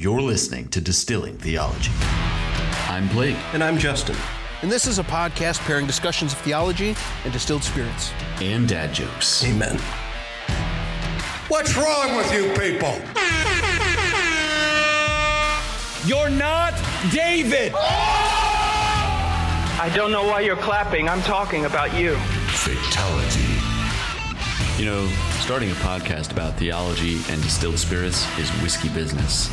You're listening to Distilling Theology. I'm Blake. And I'm Justin. And this is a podcast pairing discussions of theology and distilled spirits. And dad jokes. Amen. What's wrong with you people? You're not David! I don't know why you're clapping. I'm talking about you. Fatality. You know, starting a podcast about theology and distilled spirits is whiskey business.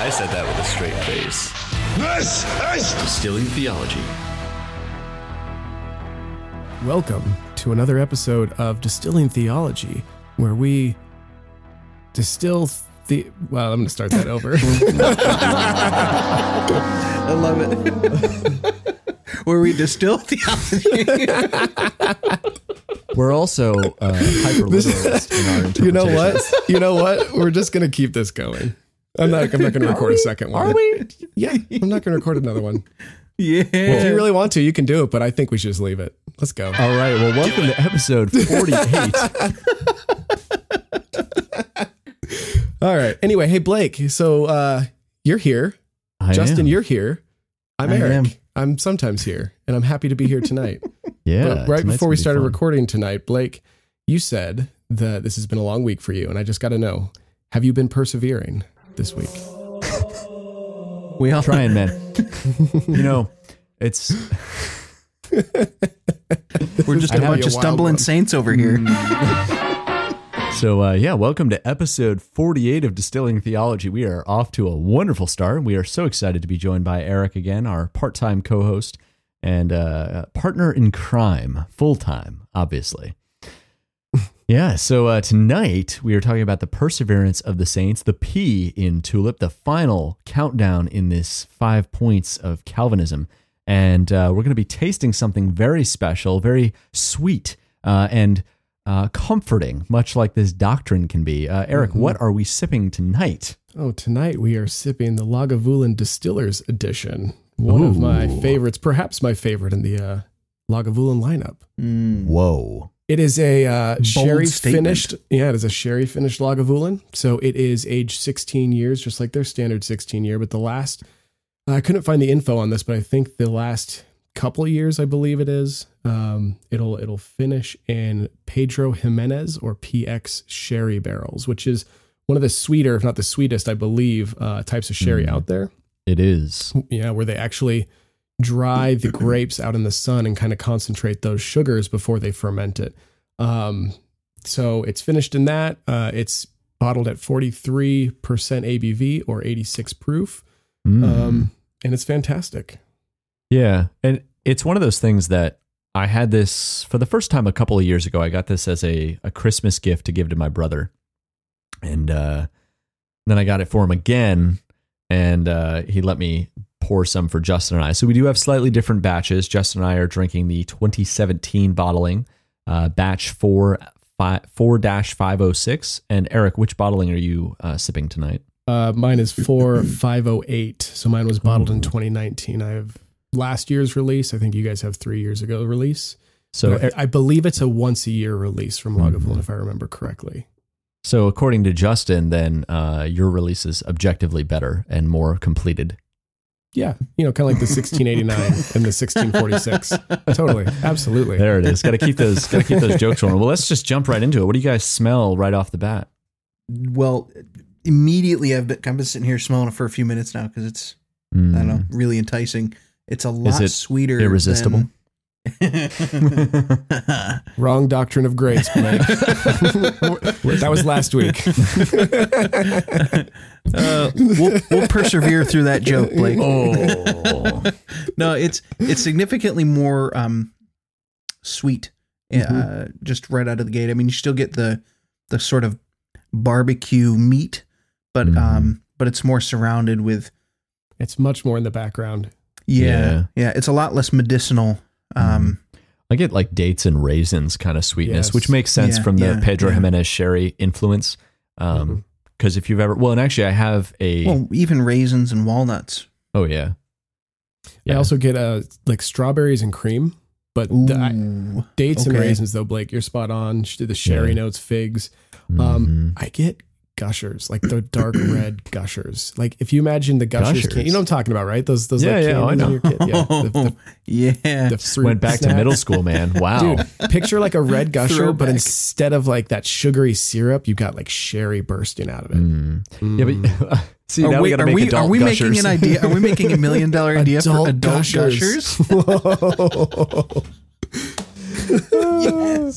I said that with a straight face. This is Distilling Theology. Welcome to another episode of Distilling Theology, where we distill the. Well, I'm going to start that over. I love it. Where we distill theology. We're also uh, hyper literalist in our interpretation. you know what? You know what? We're just going to keep this going. I'm not. I'm not going to record a second one. Are we? Yeah, I'm not going to record another one. Yeah. If you really want to, you can do it, but I think we should just leave it. Let's go. All right. Well, welcome to episode 48. All right. Anyway, hey Blake. So uh, you're here. I Justin, am. you're here. I'm I Eric. am. I'm sometimes here, and I'm happy to be here tonight. yeah. But right before we be started fun. recording tonight, Blake, you said that this has been a long week for you, and I just got to know: Have you been persevering this week? We all trying, man. you know, it's We're just a bunch a of stumbling one. saints over here. Mm. so uh, yeah. Welcome to episode 48 of Distilling Theology. We are off to a wonderful start. We are so excited to be joined by Eric again, our part-time co-host and uh, partner in crime, full-time, obviously. Yeah, so uh, tonight we are talking about the perseverance of the saints, the P in Tulip, the final countdown in this five points of Calvinism. And uh, we're going to be tasting something very special, very sweet, uh, and uh, comforting, much like this doctrine can be. Uh, Eric, what are we sipping tonight? Oh, tonight we are sipping the Lagavulin Distillers Edition, one of my favorites, perhaps my favorite in the uh, Lagavulin lineup. Whoa. It is a uh, sherry statement. finished. Yeah, it is a sherry finished Lagavulin. So it is aged 16 years, just like their standard 16 year. But the last, I couldn't find the info on this, but I think the last couple of years, I believe it is. Um, it'll it'll finish in Pedro Ximénez or PX sherry barrels, which is one of the sweeter, if not the sweetest, I believe, uh, types of sherry Mm. out there. It is. Yeah, where they actually dry the grapes out in the sun and kind of concentrate those sugars before they ferment it. Um, so it's finished in that. Uh, it's bottled at 43% ABV or 86 proof. Mm. Um, and it's fantastic. Yeah, and it's one of those things that I had this for the first time a couple of years ago. I got this as a, a Christmas gift to give to my brother, and uh, then I got it for him again, and uh, he let me pour some for Justin and I. So we do have slightly different batches. Justin and I are drinking the 2017 bottling, uh, batch four four dash five oh six. And Eric, which bottling are you uh, sipping tonight? Uh, mine is 4508. So mine was bottled in 2019. I have last year's release. I think you guys have three years ago release. So I, I believe it's a once a year release from Lagavulin, Mhm. if I remember correctly. So, according to Justin, then uh, your release is objectively better and more completed. Yeah, you know, kind of like the 1689 and the 1646. Totally, absolutely. There it is. Got to keep those. Got to keep those jokes rolling. Well, let's just jump right into it. What do you guys smell right off the bat? Well, immediately I've been, I've been sitting here smelling it for a few minutes now because it's, I don't know, really enticing. It's a lot it sweeter. irresistible? than- Wrong doctrine of grace, Blake. that was last week. uh, we'll, we'll persevere through that joke, Blake. Oh, No, it's it's significantly more um, sweet, uh, just right out of the gate. I mean, you still get the the sort of barbecue meat, but Mhm. um, but it's more surrounded with It's much more in the background. Yeah, Yeah. yeah. It's a lot less medicinal. Um, I get like dates and raisins kind of sweetness, Yes. which makes sense Yeah, from the yeah, Pedro yeah. Ximénez sherry influence. Um, because if you've ever, well, and actually, I have a. well, even raisins and walnuts. oh yeah, I also get uh, like strawberries and cream, but the, I, Ooh. dates and raisins though, Blake, you're spot on. Sh- The sherry Yeah. notes, figs. Um, Mhm. I get gushers, like the dark red gushers. Like if you imagine the gushers, Gushers? can- you know what I'm talking about, right? Those those Yeah, like yeah, oh, I know. your kid. Yeah, the, the, yeah. the Went back to middle school, man. Wow. Dude, picture like a red gusher, but instead of like that sugary syrup, you got like sherry bursting out of it. Mm. Yeah, but mm. see are now we, we, got to are make we, adult are we gushers. making an idea? Are we making a million dollar idea Adult for adult gushers. gushers?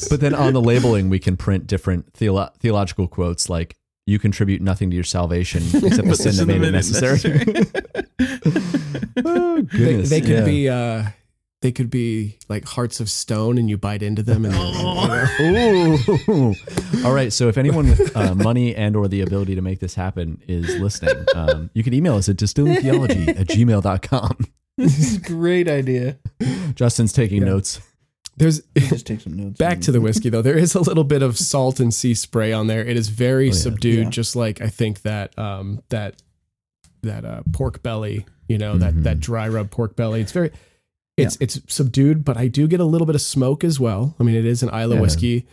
But then on the labeling, we can print different theolo- theological quotes like "You contribute nothing to your salvation except the sin that made it necessary." oh, They, goodness, they could yeah. be uh they could be like hearts of stone and you bite into them and Ooh. All right. So if anyone with uh, money and or the ability to make this happen is listening, um, you can email us at distillingtheology at gmail.com. This is a great idea. Justin's taking notes. There's Just take some notes. back to the whiskey though. There is a little bit of salt and sea spray on there. It is very subdued Yeah. just like i think that um that that uh pork belly you know that that dry rub pork belly. It's very it's it's subdued but i do get a little bit of smoke as well. I mean it is an Islay Yeah. whiskey.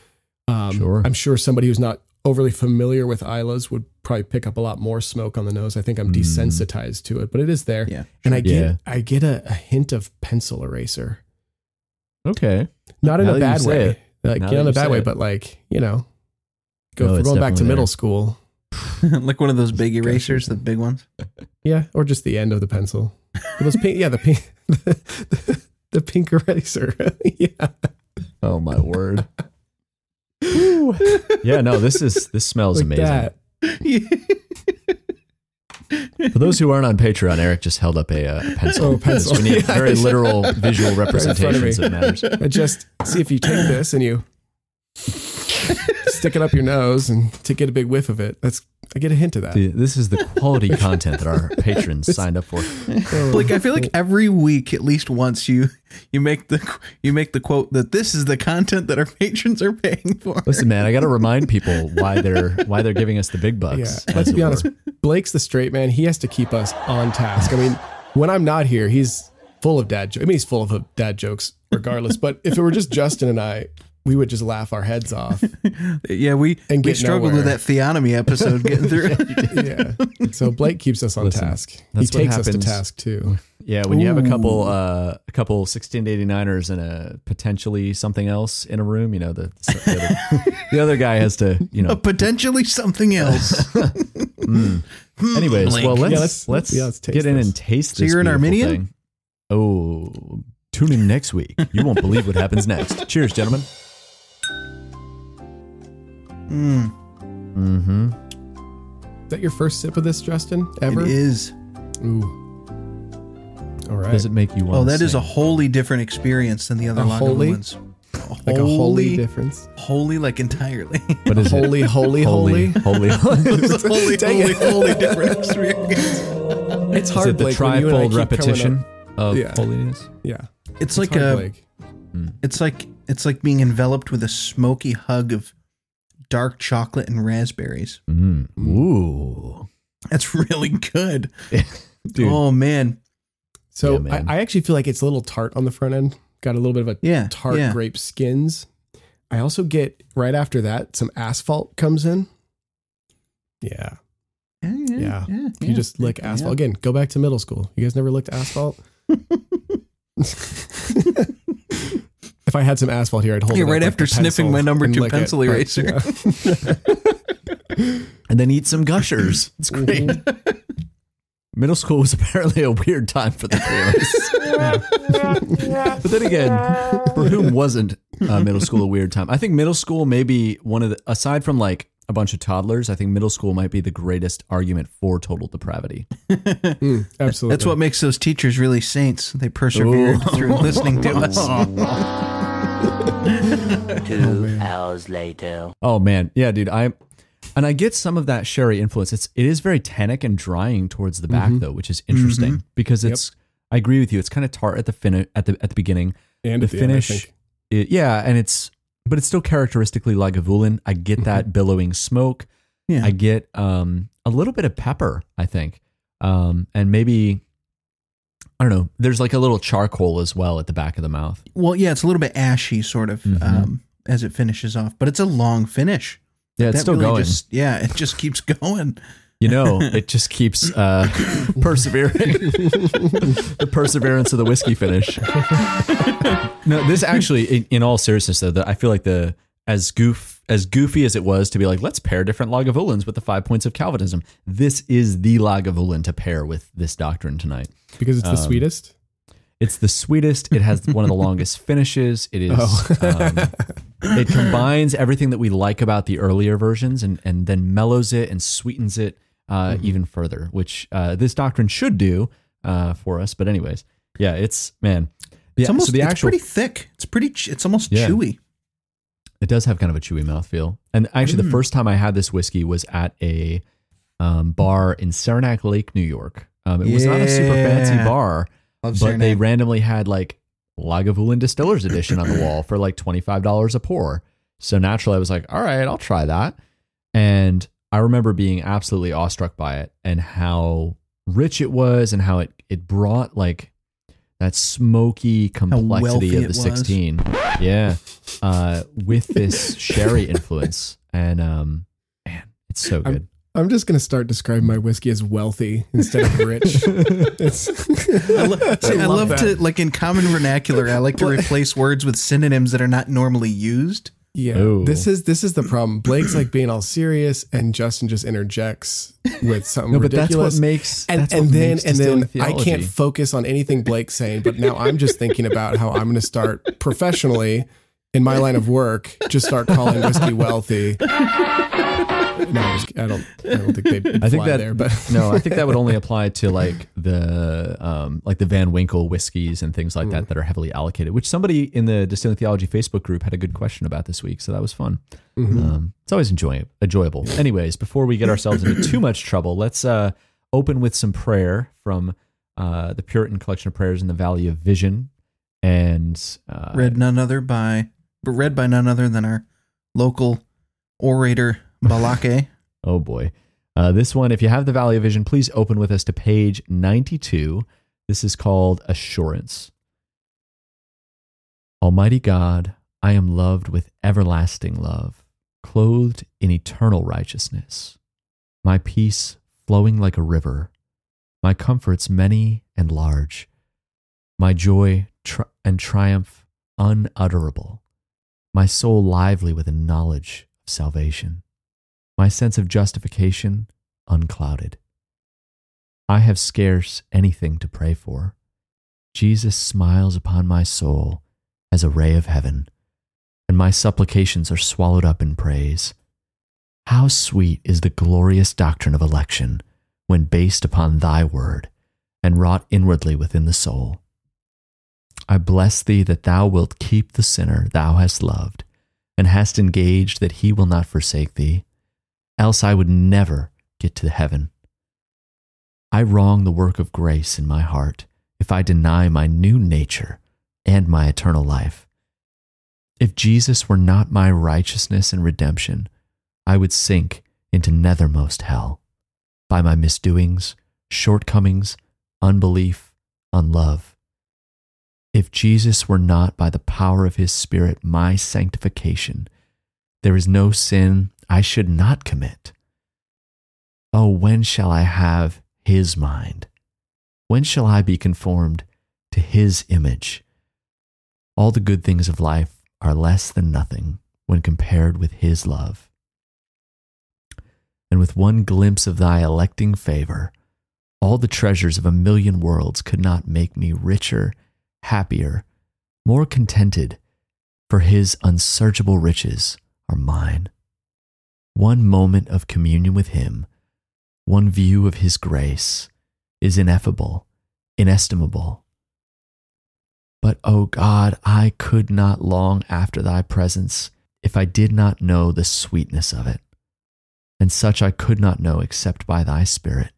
Um Sure. i'm sure somebody who's not overly familiar with Islays would probably pick up a lot more smoke on the nose. I think i'm desensitized to it but it is there. Yeah, and i get Yeah. i get a, a hint of pencil eraser Okay. not in Now a bad way it. like Now yeah, that in a bad way it. but like you know go No, if going back to definitely middle school like one of those big erasers, the big ones. yeah or just the end of the pencil those pink yeah the pink the, the pink eraser yeah Oh my word. yeah. No. This is this smells like amazing. that For those who aren't on Patreon, Eric just held up a, uh, pencil. Oh, pencil. We need Yeah. very literal visual front of representations me. of matters. I just see if you take this and you stick it up your nose and to get a big whiff of it that's i get a hint of that The- This is the quality content that our patrons signed up for. Like I feel like every week, at least once, you you make the you make the quote that this is the content that our patrons are paying for. Listen, man, I got to remind people why they're why they're giving us the big bucks. Yeah, let's it be were. Honest. Blake's the straight man. He has to keep us on task. I mean, when I'm not here, he's full of dad jokes. I mean, he's full of dad jokes regardless. but if it were just Justin and I, we would just laugh our heads off. Yeah, we And we get struggled with that theonomy episode getting through. yeah. So Blake keeps us on Listen, task. He that's what takes us to task too. Yeah, when you have a couple uh, a couple 1689ers and a potentially something else in a room, you know, the the other, the other guy has to, you know. Potentially something else. Hmm. Anyways, Blake. well, let's Yeah, let's, let's- yeah, let's taste get in this. and taste So this. you're an beautiful Arminian? thing. Oh, tune in next week. You won't believe what happens next. Cheers, gentlemen. Hmm. Mm-hmm. Is that your first sip of this, Justin? Ever? It is. Ooh. All right. Does it make you want? Oh, that is a wholly different experience than the other A wholly? Lagavulins. like a holy difference? Holy, like entirely. What is it? Holy, holy, holy. holy, holy. It's a wholly, Dang wholly, it. wholly different experience. It's Is hard, it the Blake, when you and I trifold repetition of Yeah. holiness? Yeah. It's like hard, a. Blake. It's like it's like being enveloped with a smoky hug of dark chocolate and raspberries. Mm. Ooh, That's really good. dude. Oh man. So Yeah, man. I, I actually feel like it's a little tart on the front end. Got a little bit of a Yeah, tart yeah. grape skins. I also get right after that some asphalt comes in. Yeah, Yeah. yeah. yeah, you just lick asphalt again. Go back to middle school. You guys never licked asphalt. if I had some asphalt here, I'd hold Yeah, it right after sniffing my number two it, pencil but, eraser. and then eat some gushers. It's mm-hmm. great. Middle school was apparently a weird time for the three of us. but then again, for whom wasn't uh, middle school a weird time? I think middle school may be one of the, aside from like a bunch of toddlers, I think middle school might be the greatest argument for total depravity. Mm, absolutely. That's what makes those teachers really saints. They persevered through listening to us. Two hours later. Oh man, yeah, dude. I and I get some of that sherry influence. It's it is very tannic and drying towards the back though, which is interesting because it's. I agree with you. It's kind of tart at the fin at the at the beginning. and the the end, finish, think. it- yeah, and it's but it's still characteristically Lagavulin. I get that billowing smoke. Yeah. I get um a little bit of pepper. I think, um, and maybe I don't know. There's like a little charcoal as well at the back of the mouth. Well, yeah, it's a little bit ashy, sort of, Mhm. um, as it finishes off, but it's a long finish. Yeah, it's That still really going. Just, yeah, it just keeps going. You know, it just keeps uh, persevering. the perseverance of the whiskey finish. no, this actually, in, in all seriousness, though, that I feel like the as goof as goofy as it was to be like, let's pair different Lagavulins with the five points of Calvinism. This is the Lagavulin to pair with this doctrine tonight. because it's the Um, sweetest. It's the sweetest. It has one of the longest finishes. It is. Oh. um, it combines everything that we like about the earlier versions and and then mellows it and sweetens it uh, Mm-hmm. even further, which uh, this doctrine should do uh, for us. But anyways, yeah, it's man. It's Yeah, almost so the it's actual pretty thick. It's pretty. ch- It's almost Yeah. chewy. It does have kind of a chewy mouthfeel. And actually, the Mm. first time I had this whiskey was at a um, bar in Saranac Lake, New York. Um, it was not a super fancy bar, Love but they randomly had like Lagavulin Distillers Edition on the wall for like $25 a pour. So naturally, I was like, all right, I'll try that. And I remember being absolutely awestruck by it and how rich it was and how it, it brought like that smoky complexity of the was. 16. Yeah. Uh, with this sherry influence. And um, man, it's so good. I'm just gonna start describing my whiskey as wealthy instead of rich. it's, I, lo- see, I love, that. to like in common vernacular. I like to replace words with synonyms that are not normally used. Yeah, Ooh. this is this is the problem. Blake's like being all serious, and Justin just interjects with something No, but that's what makes and that's and what then makes and distilling then I can't focus on anything Blake's saying. But now I'm just thinking about how I'm going to start professionally in my line of work. Just start calling whiskey wealthy. No, I'm just, I don't. I don't think they. I think that there, but no, I think that would only apply to like the um like the Van Winkle whiskeys and things like that that are heavily allocated. Which somebody in the Distilling Theology Facebook group had a good question about this week, so that was fun. Um, it's always enjoy- enjoyable. Anyways, before we get ourselves into too much trouble, let's uh open with some prayer from uh the Puritan collection of prayers in the Valley of Vision, and uh, Read none other by, but read by none other than our local orator Balake. Oh boy. Uh, this one, if you have the Valley of Vision, please open with us to page 92. This is called Assurance. Almighty God, I am loved with everlasting love, clothed in eternal righteousness. My peace flowing like a river, my comforts many and large, my joy tri- and triumph unutterable, my soul lively with a knowledge of salvation my sense of justification unclouded. I have scarce anything to pray for. Jesus smiles upon my soul as a ray of heaven, and my supplications are swallowed up in praise. How sweet is the glorious doctrine of election when based upon thy word and wrought inwardly within the soul. I bless thee that thou wilt keep the sinner thou hast loved, and hast engaged that he will not forsake thee else I would never get to heaven. I wrong the work of grace in my heart if I deny my new nature and my eternal life. If Jesus were not my righteousness and redemption, I would sink into nethermost hell by my misdoings, shortcomings, unbelief, unlove. If Jesus were not by the power of his Spirit my sanctification, there is no sin I should not commit. Oh, when shall I have his mind? When shall I be conformed to his image? All the good things of life are less than nothing when compared with his love. And with one glimpse of thy electing favor, all the treasures of a million worlds could not make me richer, happier, more contented, for his unsearchable riches are mine. One moment of communion with Him, one view of His grace, is ineffable, inestimable. But, O God, I could not long after Thy presence if I did not know the sweetness of it, and such I could not know except by Thy Spirit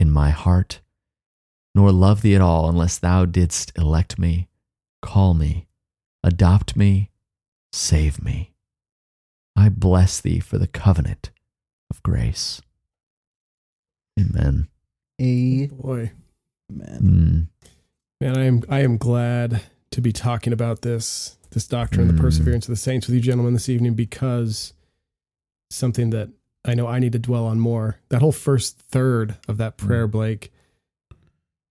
in my heart, nor love Thee at all unless Thou didst elect me, call me, adopt me, save me. I bless thee for the covenant of grace. Amen. Amen. boy, Mm. man, I am I am glad to be talking about this this doctrine, Mm. the perseverance of the saints, with you gentlemen this evening because something that I know I need to dwell on more. That whole first third of that prayer, Blake,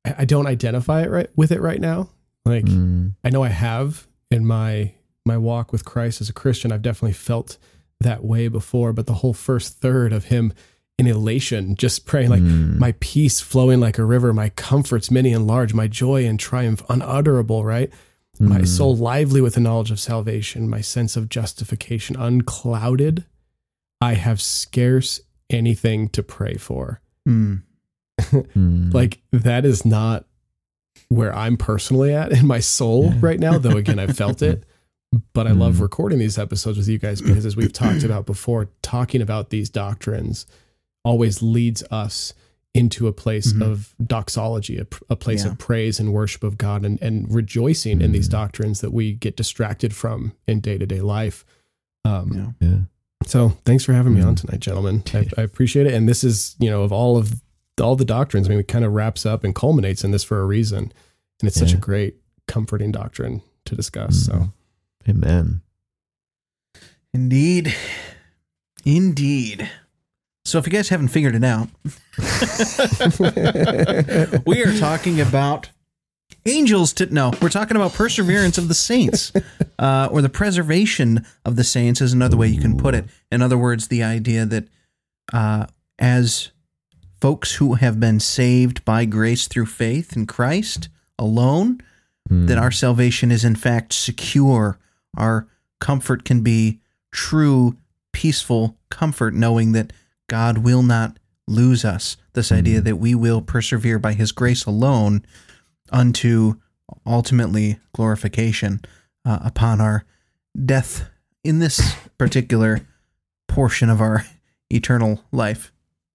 I, I don't identify it right with it right now. Like Mm. I know I have in my my walk with Christ as a Christian. I've definitely felt that way before, but the whole first third of him in elation, just praying like Mm. my peace flowing like a river, my comforts many and large, my joy and triumph unutterable, right? My Mm. soul lively with the knowledge of salvation, my sense of justification unclouded. I have scarce anything to pray for. Hmm. Mm. Like that is not where I'm personally at in my soul right now, though again I've felt it. But I love Mm. recording these episodes with you guys because as we've talked about before, talking about these doctrines always leads us into a place Mhm. of doxology, a, a place Yeah. of praise and worship of God and, and rejoicing in these Mm. doctrines that we get distracted from in day to day life. Um, Yeah. yeah. so thanks for having me Mm. on tonight, gentlemen. I, I appreciate it. And this is, you know, of all of all the doctrines, I mean, it kind of wraps up and culminates in this for a reason. And it's such a great, comforting doctrine to discuss. So Amen. Indeed. Indeed. So, if you guys haven't figured it out, we are talking about angels to no, we're talking about perseverance of the saints, uh, or the preservation of the saints is another way you can put it. In other words, the idea that uh, as folks who have been saved by grace through faith in Christ alone, Mm. that our salvation is in fact secure. Our comfort can be true, peaceful comfort, knowing that God will not lose us. This idea that we will persevere by His grace alone unto ultimately glorification uh, upon our death in this particular portion of our eternal life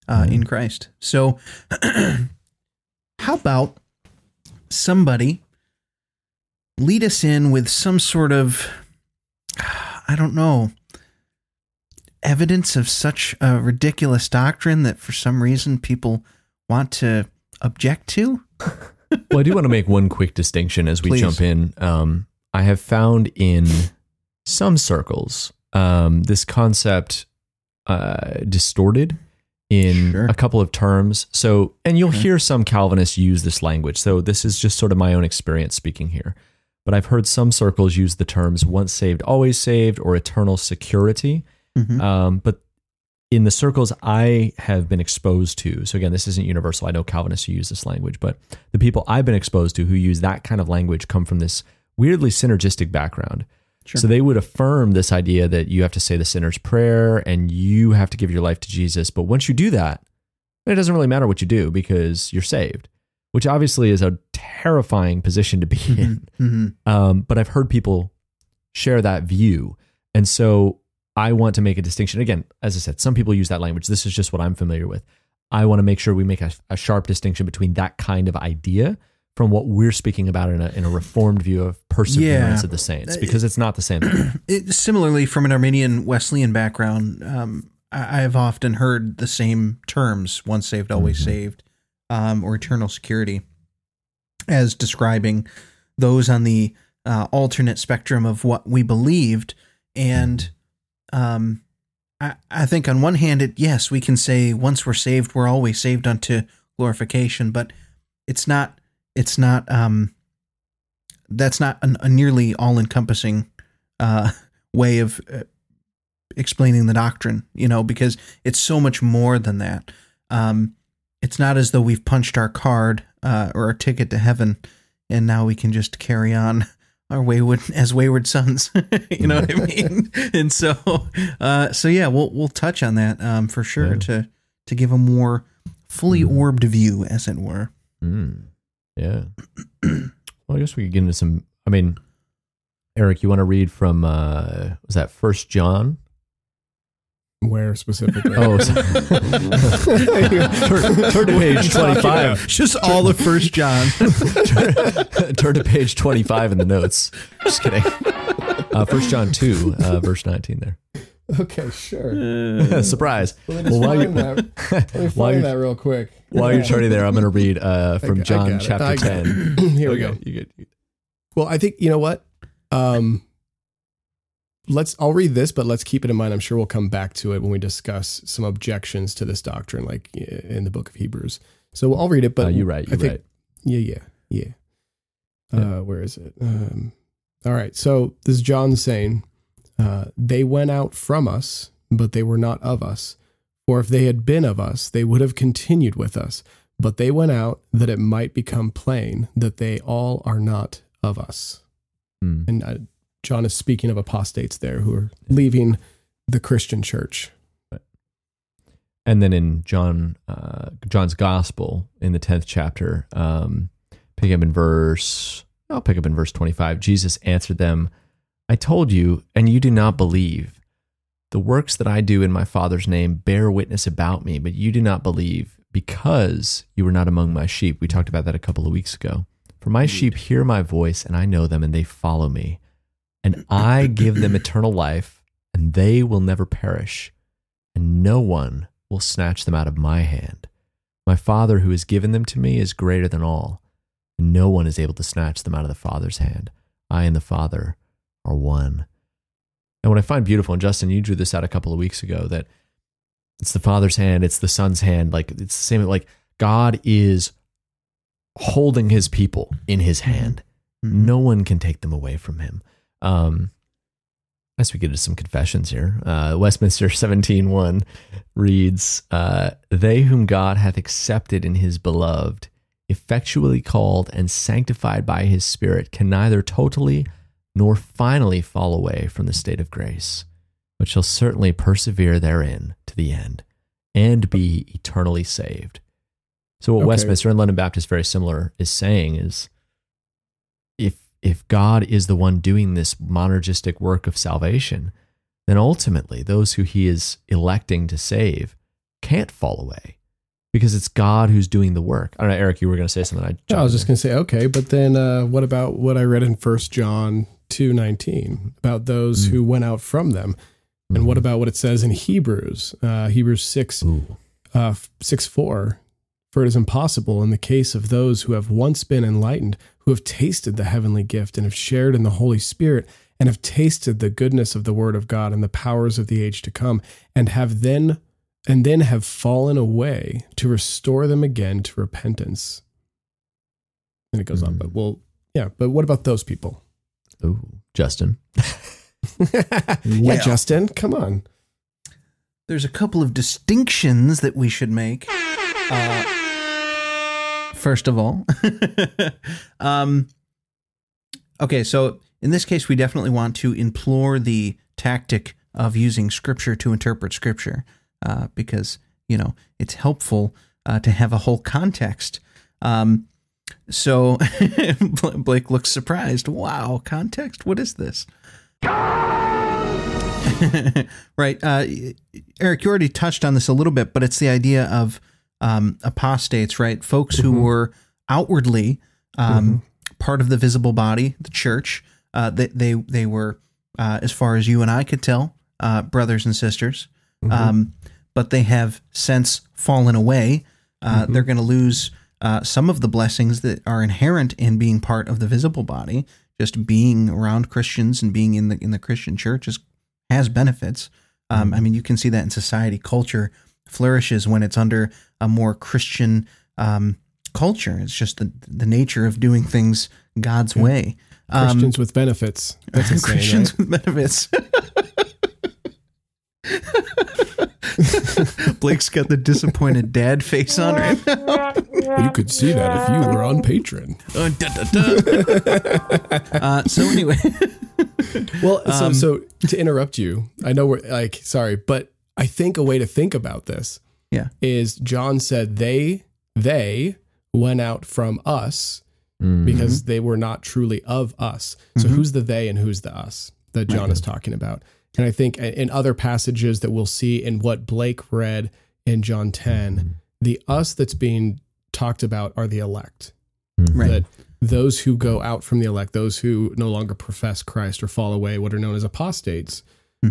uh, in Christ. So, how about somebody lead us in with some sort of, I don't know, evidence of such a ridiculous doctrine that for some reason people want to object to? well, I do want to make one quick distinction as we Please. jump in. Um, I have found in some circles um, this concept uh, distorted in Sure. a couple of terms. So, and you'll Okay. hear some Calvinists use this language. So, this is just sort of my own experience speaking here. But I've heard some circles use the terms once saved, always saved, or eternal security. Mhm. Um, but in the circles I have been exposed to, so again, this isn't universal. I know Calvinists who use this language, but the people I've been exposed to who use that kind of language come from this weirdly synergistic background. Sure. So they would affirm this idea that you have to say the sinner's prayer and you have to give your life to Jesus. But once you do that, it doesn't really matter what you do because you're saved, which obviously is a terrifying position to be in. Mhm. Um, but I've heard people share that view. And so I want to make a distinction. Again, as I said, some people use that language. This is just what I'm familiar with. I want to make sure we make a, a sharp distinction between that kind of idea from what we're speaking about in a, in a reformed view of perseverance Yeah. of the saints, because it's not the same thing. It, similarly, from an Arminian Wesleyan background, um, I, I've often heard the same terms once saved, always saved, um, or eternal security as describing those on the uh, alternate spectrum of what we believed. And um, I, I think on one hand, it yes, we can say once we're saved, we're always saved unto glorification, but it's not. It's not. Um, that's not an, a nearly all-encompassing uh, way of uh, explaining the doctrine. You know, because it's so much more than that. Um, it's not as though we've punched our card uh, or our ticket to heaven, and now we can just carry on our wayward as wayward sons. you know what I mean? and so, uh, so yeah, we'll we'll touch on that um, for sure Yeah. to to give a more fully orbed view, as it were. Mm. Yeah. well, I guess we could get into some. I mean, Eric, you want to read from, uh, was that First John? Where specifically? Oh, sorry. turn, turn to page 25. Just all of First John. turn, turn to page 25 in the notes. Just kidding. Uh, First John 2, uh, verse 19 there. okay, sure. Surprise. Let me Well, while find you- that. Let me find that real quick. While you're turning there, I'm going to read uh, from I John got it. chapter 10. it. Here we go. You good. Well, I think you know what. Um, let's I'll read this, but let's keep it in mind. I'm sure we'll come back to it when we discuss some objections to this doctrine, like in the book of Hebrews. So I'll read it, but you're right. You're think- right. Yeah, yeah, yeah. Yeah. Uh, where is it? Um, all right. So this is John saying, uh, "They went out from us, but they were not of us. For if they had been of us, they would have continued with us. But they went out that it might become plain that they all are not of us." Hmm. And uh, John is speaking of apostates there who are leaving the Christian church. And then in John, uh, John's Gospel in the tenth chapter, um, pick up in verse. I'll pick up in verse twenty-five. Jesus answered them, "I told you, and you do not believe. The works that I do in my Father's name bear witness about me, but you do not believe because you were not among my sheep." We talked about that a couple of weeks ago. For my sheep hear my voice, and I know them, and they follow me, and I give them eternal life, and they will never perish, and no one will snatch them out of my hand. My Father who has given them to me is greater than all, and no one is able to snatch them out of the Father's hand. I and the Father are one. And what I find beautiful, and Justin, you drew this out a couple of weeks ago, that it's the Father's hand, it's the Son's hand. Like it's the same. Like God is holding His people in His mm-hmm. hand. Mm-hmm. No one can take them away from Him. Um, as we get into some confessions here, uh, Westminster 17.1 reads, uh, They whom God hath accepted in his beloved, effectually called and sanctified by his Spirit, can neither totally nor finally fall away from the state of grace, but shall certainly persevere therein to the end and be eternally saved. So, what Okay. Westminster and London Baptist very similar is saying is if if God is the one doing this monergistic work of salvation, then ultimately those who he is electing to save can't fall away because it's God who's doing the work. I don't know, Eric, you were going to say something. I, Yeah, I was just going to say, okay, but then uh, what about what I read in First John two nineteen about those who went out from them, and what about what it says in Hebrews, uh, Hebrews six uh, six four, for it is impossible in the case of those who have once been enlightened, who have tasted the heavenly gift and have shared in the Holy Spirit, and have tasted the goodness of the Word of God and the powers of the age to come, and have then and then have fallen away to restore them again to repentance. And it goes on, but well, yeah, but what about those people? Ooh, Justin. yeah, Well. Justin, come on. There's a couple of distinctions that we should make. Uh, first of all, um, okay, so in this case, we definitely want to implore the tactic of using scripture to interpret scripture uh, because, you know, it's helpful uh, to have a whole context. Um, so Blake looks surprised. Wow, context? What is this? right. Uh, Eric, you already touched on this a little bit, but it's the idea of um, apostates, right? Folks who were outwardly um, part of the visible body, the church. Uh, they, they, they were, uh, as far as you and I could tell, uh, brothers and sisters. Um, but they have since fallen away. Uh, They're going to lose uh, some of the blessings that are inherent in being part of the visible body. Just being around Christians and being in the in the Christian church is, has benefits. Um, I mean, you can see that in society. Culture flourishes when it's under a more Christian um, culture. It's just the the nature of doing things God's way. Um, Christians with benefits. That's a saying, Christians right? with benefits. Blake's got the disappointed dad face on right now. You could see that if you were on Patreon. Uh, da, da, da. Uh, so anyway, Well, so, Um, so to interrupt you, I know we're like sorry, but I think a way to think about this yeah, is John said they they went out from us Mm. because they were not truly of us. So mm-hmm. who's the they and who's the us that John is talking about? And I think in other passages that we'll see in what Blake read in John 10, mm-hmm. the us that's being talked about are the elect. right. That those who go out from the elect, those who no longer profess Christ or fall away, what are known as apostates,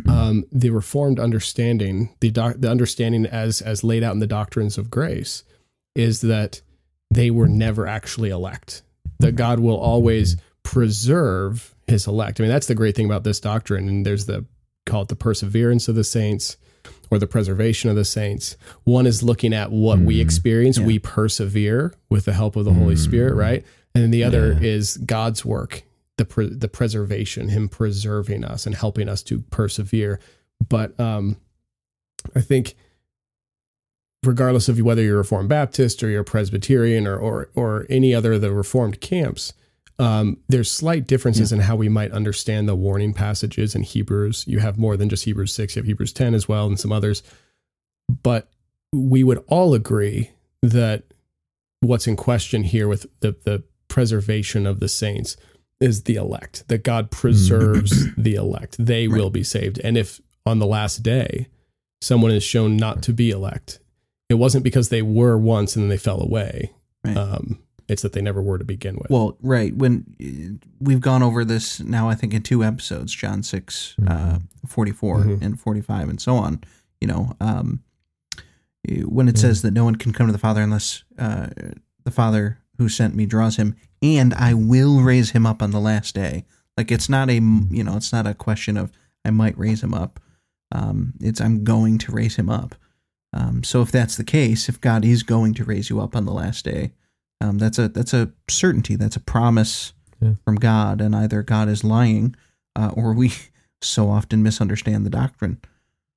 um, the Reformed understanding, the doc, the understanding as as laid out in the doctrines of grace, is that they were never actually elect. That God will always preserve his elect. I mean, that's the great thing about this doctrine. And there's the call it the perseverance of the saints or the preservation of the saints. One is looking at what we Mm. experience, Yeah. we persevere with the help of the Holy Mm. Spirit, right? And then the other Yeah. is God's work, the pre- the preservation, Him preserving us and helping us to persevere. But um, I think, regardless of whether you're a Reformed Baptist or you're a Presbyterian or or or any other of the Reformed camps, um, there's slight differences in how we might understand the warning passages in Hebrews. You have more than just Hebrews six; you have Hebrews ten as well, and some others. But we would all agree that what's in question here with the the preservation of the saints is the elect that god preserves the elect. They will be saved. And if on the last day someone is shown not to be elect it wasn't because they were once and then they fell away. Right. um, it's that they never were to begin with. Well, right. When uh, we've gone over this now, I think in two episodes, John 6, uh, 44 Mhm. and 45 and so on, you know, um, when it says that no one can come to the Father unless uh, the Father who sent me draws him, and I will raise him up on the last day. Like it's not a, you know, it's not a question of I might raise him up. Um, it's I'm going to raise him up. Um, so if that's the case, if God is going to raise you up on the last day, um, that's a that's a certainty. That's a promise Yeah. from God, and either God is lying, uh, or we so often misunderstand the doctrine.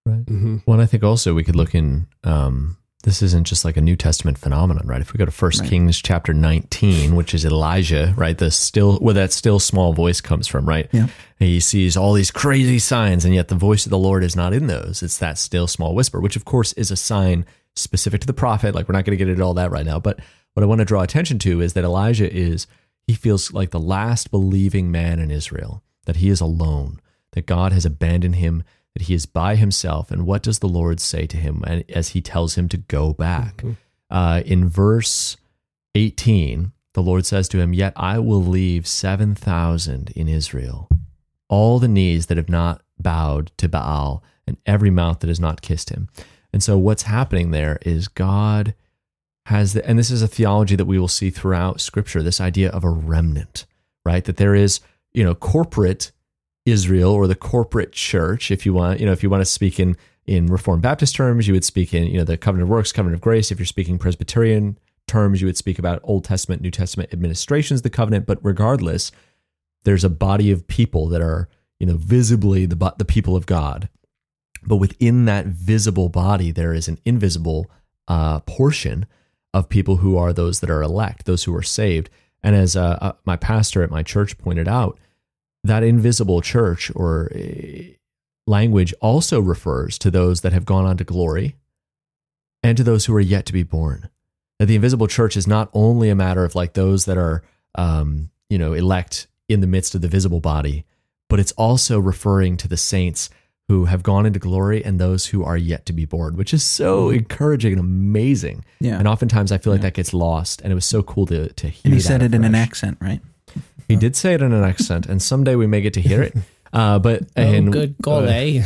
Right. Mhm. Well, and I think also we could look in. Um, this isn't just like a New Testament phenomenon, right? If we go to First Right. Kings chapter nineteen, which is Elijah, right? The still where that still small voice comes from, right? Yeah. He sees all these crazy signs, and yet the voice of the Lord is not in those. It's that still small whisper, which of course is a sign specific to the prophet. Like we're not going to get into all that right now, but what I want to draw attention to is that Elijah is he feels like the last believing man in Israel, that he is alone, that God has abandoned him, that he is by himself. And what does the Lord say to him as he tells him to go back? Uh, in verse 18, the Lord says to him, Yet I will leave 7,000 in Israel, all the knees that have not bowed to Baal, and every mouth that has not kissed him. And so what's happening there is God has the, and this is a theology that we will see throughout scripture, this idea of a remnant, right? That there is, you know, corporate Israel or the corporate church, if you want, you know, if you want to speak in in Reformed Baptist terms, you would speak in, you know, the covenant of works, covenant of grace. If you're speaking Presbyterian terms, you would speak about Old Testament, New Testament administrations, the covenant. But regardless, there's a body of people that are, you know, visibly the the people of God. But within that visible body, there is an invisible uh, portion of people who are those that are elect, those who are saved. And as uh, uh, my pastor at my church pointed out, that invisible church or uh, language also refers to those that have gone on to glory and to those who are yet to be born. That the invisible church is not only a matter of like those that are, um, you know, elect in the midst of the visible body, but it's also referring to the saints who have gone into glory and those who are yet to be born, which is so encouraging and amazing. Yeah. And oftentimes I feel like that gets lost, and it was so cool to to hear. And he said it in an accent, right? He did say it in an accent, and someday we may get to hear it. Uh, but in oh, good golly uh,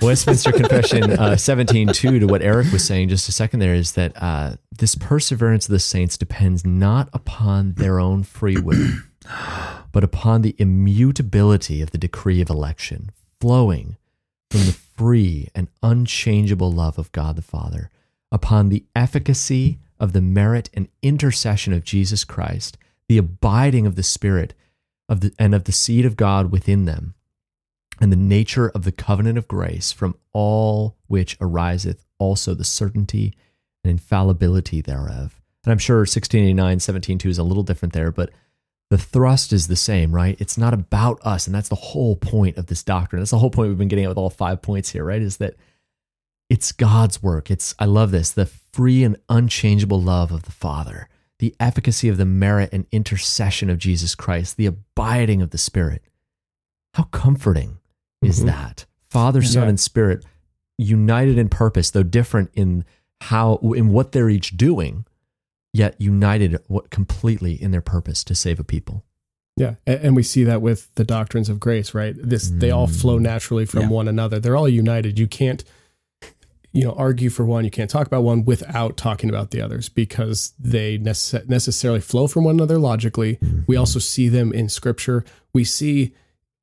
Westminster Confession uh, seventeen two to what Eric was saying just a second there is that uh, this perseverance of the saints depends not upon their own free will, but upon the immutability of the decree of election, flowing from the free and unchangeable love of God the Father, upon the efficacy of the merit and intercession of Jesus Christ, the abiding of the Spirit of the, and of the seed of God within them, and the nature of the covenant of grace, from all which ariseth also the certainty and infallibility thereof. And I'm sure 1689, 17.2 is a little different there, but the thrust is the same, right? It's not about us. And that's the whole point of this doctrine. That's the whole point we've been getting at with all five points here, right? Is that it's God's work. It's, I love this, the free and unchangeable love of the Father, the efficacy of the merit and intercession of Jesus Christ, the abiding of the Spirit. How comforting is Mhm. that? Father, Son, Yeah. and Spirit united in purpose, though different in how, in what they're each doing, yet united what completely in their purpose to save a people. Yeah, and we see that with the doctrines of grace, right? This they all flow naturally from Yeah. one another. They're all united. You can't you know argue for one you can't talk about one without talking about the others because they nece- necessarily flow from one another logically. We also see them in scripture. We see